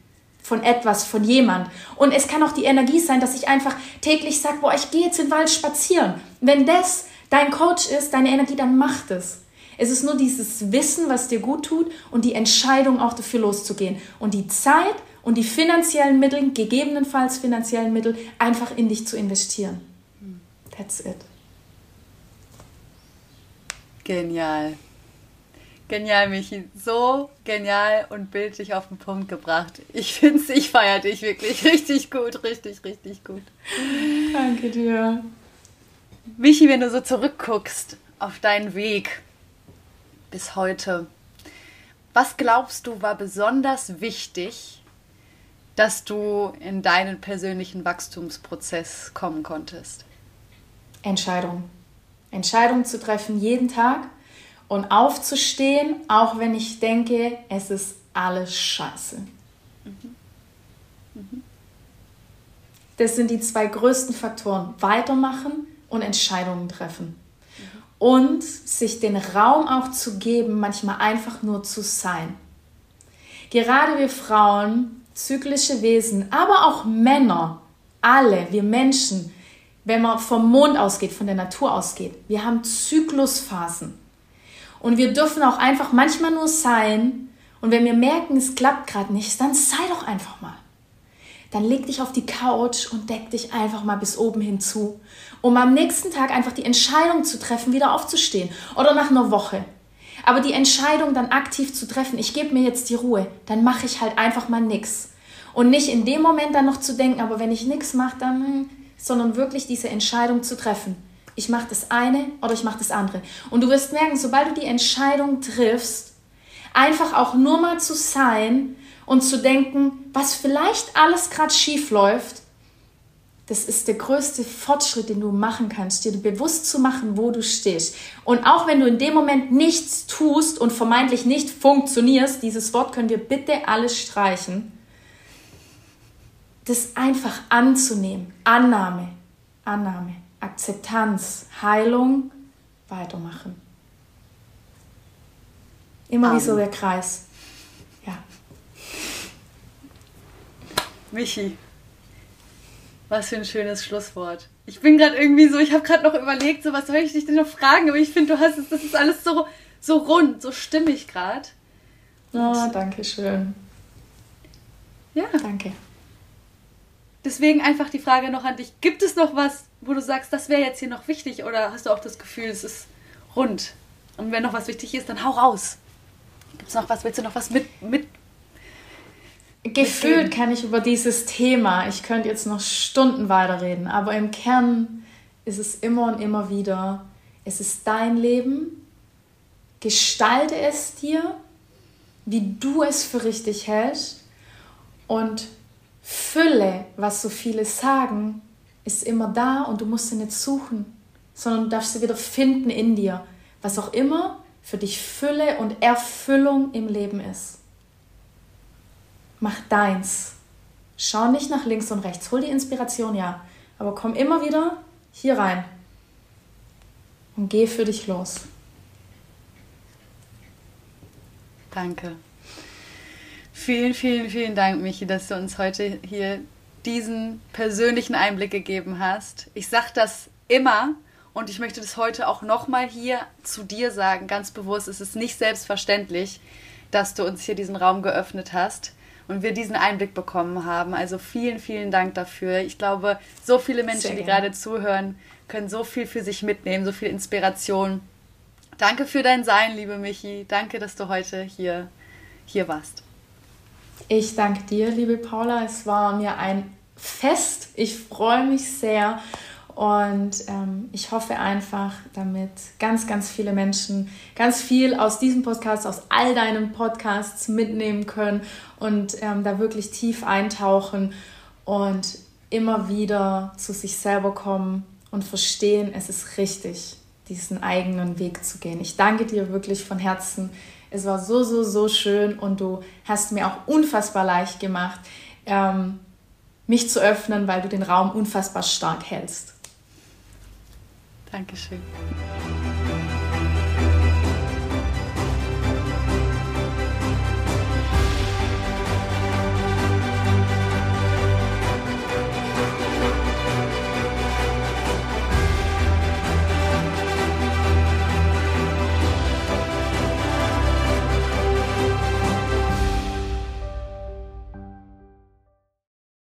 Von etwas, von jemand. Und es kann auch die Energie sein, dass ich einfach täglich sage, boah, ich gehe jetzt in den Wald spazieren. Wenn das dein Coach ist, deine Energie, dann mach das. Es ist nur dieses Wissen, was dir gut tut und die Entscheidung auch dafür loszugehen. Und die Zeit und die finanziellen Mittel, gegebenenfalls finanziellen Mittel, einfach in dich zu investieren. That's it. Genial. Genial, Michi. So genial und bildlich auf den Punkt gebracht. Ich finde es, ich feiere dich wirklich richtig gut, richtig, richtig gut. Danke dir. Michi, wenn du so zurückguckst auf deinen Weg, bis heute. Was glaubst du war besonders wichtig, dass du in deinen persönlichen Wachstumsprozess kommen konntest? Entscheidung. Entscheidung zu treffen jeden Tag und aufzustehen, auch wenn ich denke, es ist alles scheiße. Mhm. Mhm. Das sind die zwei größten Faktoren. Weitermachen und Entscheidungen treffen und sich den Raum auch zu geben, manchmal einfach nur zu sein. Gerade wir Frauen, zyklische Wesen, aber auch Männer, alle, wir Menschen, wenn man vom Mond ausgeht, von der Natur ausgeht, wir haben Zyklusphasen. Und wir dürfen auch einfach manchmal nur sein. Und wenn wir merken, es klappt gerade nicht, dann sei doch einfach mal dann leg dich auf die Couch und deck dich einfach mal bis oben hinzu, um am nächsten Tag einfach die Entscheidung zu treffen, wieder aufzustehen oder nach einer Woche. Aber die Entscheidung dann aktiv zu treffen, ich gebe mir jetzt die Ruhe, dann mache ich halt einfach mal nichts. Und nicht in dem Moment dann noch zu denken, aber wenn ich nichts mache, dann, sondern wirklich diese Entscheidung zu treffen. Ich mache das eine oder ich mache das andere. Und du wirst merken, sobald du die Entscheidung triffst, einfach auch nur mal zu sein und zu denken, was vielleicht alles gerade schief läuft, das ist der größte Fortschritt, den du machen kannst, dir bewusst zu machen, wo du stehst. Und auch wenn du in dem Moment nichts tust und vermeintlich nicht funktionierst, dieses Wort können wir bitte alles streichen, das einfach anzunehmen. Annahme, Annahme, Akzeptanz, Heilung, weitermachen. Immer Amen. wie so der Kreis. Michi, was für ein schönes Schlusswort. Ich bin gerade irgendwie so, ich habe gerade noch überlegt, so was soll ich dich denn noch fragen, aber ich finde, du hast es, das ist alles so, so rund, so stimmig gerade. Oh, danke schön. Ja. Danke. Deswegen einfach die Frage noch an dich. Gibt es noch was, wo du sagst, das wäre jetzt hier noch wichtig oder hast du auch das Gefühl, es ist rund? Und wenn noch was wichtig ist, dann hau raus. Gibt es noch was, willst du noch was mit, mit Gefühlt kann ich über dieses Thema, ich könnte jetzt noch Stunden weiterreden, aber im Kern ist es immer und immer wieder, es ist dein Leben, gestalte es dir, wie du es für richtig hältst und Fülle, was so viele sagen, ist immer da und du musst sie nicht suchen, sondern du darfst sie wieder finden in dir, was auch immer für dich Fülle und Erfüllung im Leben ist. Mach deins. Schau nicht nach links und rechts. Hol die Inspiration, ja. Aber komm immer wieder hier rein. Und geh für dich los. Danke. Vielen, vielen, vielen Dank, Michi, dass du uns heute hier diesen persönlichen Einblick gegeben hast. Ich sage das immer und ich möchte das heute auch nochmal hier zu dir sagen, ganz bewusst. Es ist nicht selbstverständlich, dass du uns hier diesen Raum geöffnet hast und wir diesen Einblick bekommen haben. Also vielen, vielen Dank dafür. Ich glaube, so viele Menschen, die gerade zuhören, können so viel für sich mitnehmen, so viel Inspiration. Danke für dein Sein, liebe Michi. Danke, dass du heute hier, hier warst. Ich danke dir, liebe Paula. Es war mir ein Fest. Ich freue mich sehr und ähm, ich hoffe einfach, damit ganz, ganz viele Menschen ganz viel aus diesem Podcast, aus all deinen Podcasts mitnehmen können und ähm, da wirklich tief eintauchen und immer wieder zu sich selber kommen und verstehen, es ist richtig, diesen eigenen Weg zu gehen. Ich danke dir wirklich von Herzen. Es war so, so, so schön und du hast mir auch unfassbar leicht gemacht, ähm, mich zu öffnen, weil du den Raum unfassbar stark hältst. Dankeschön.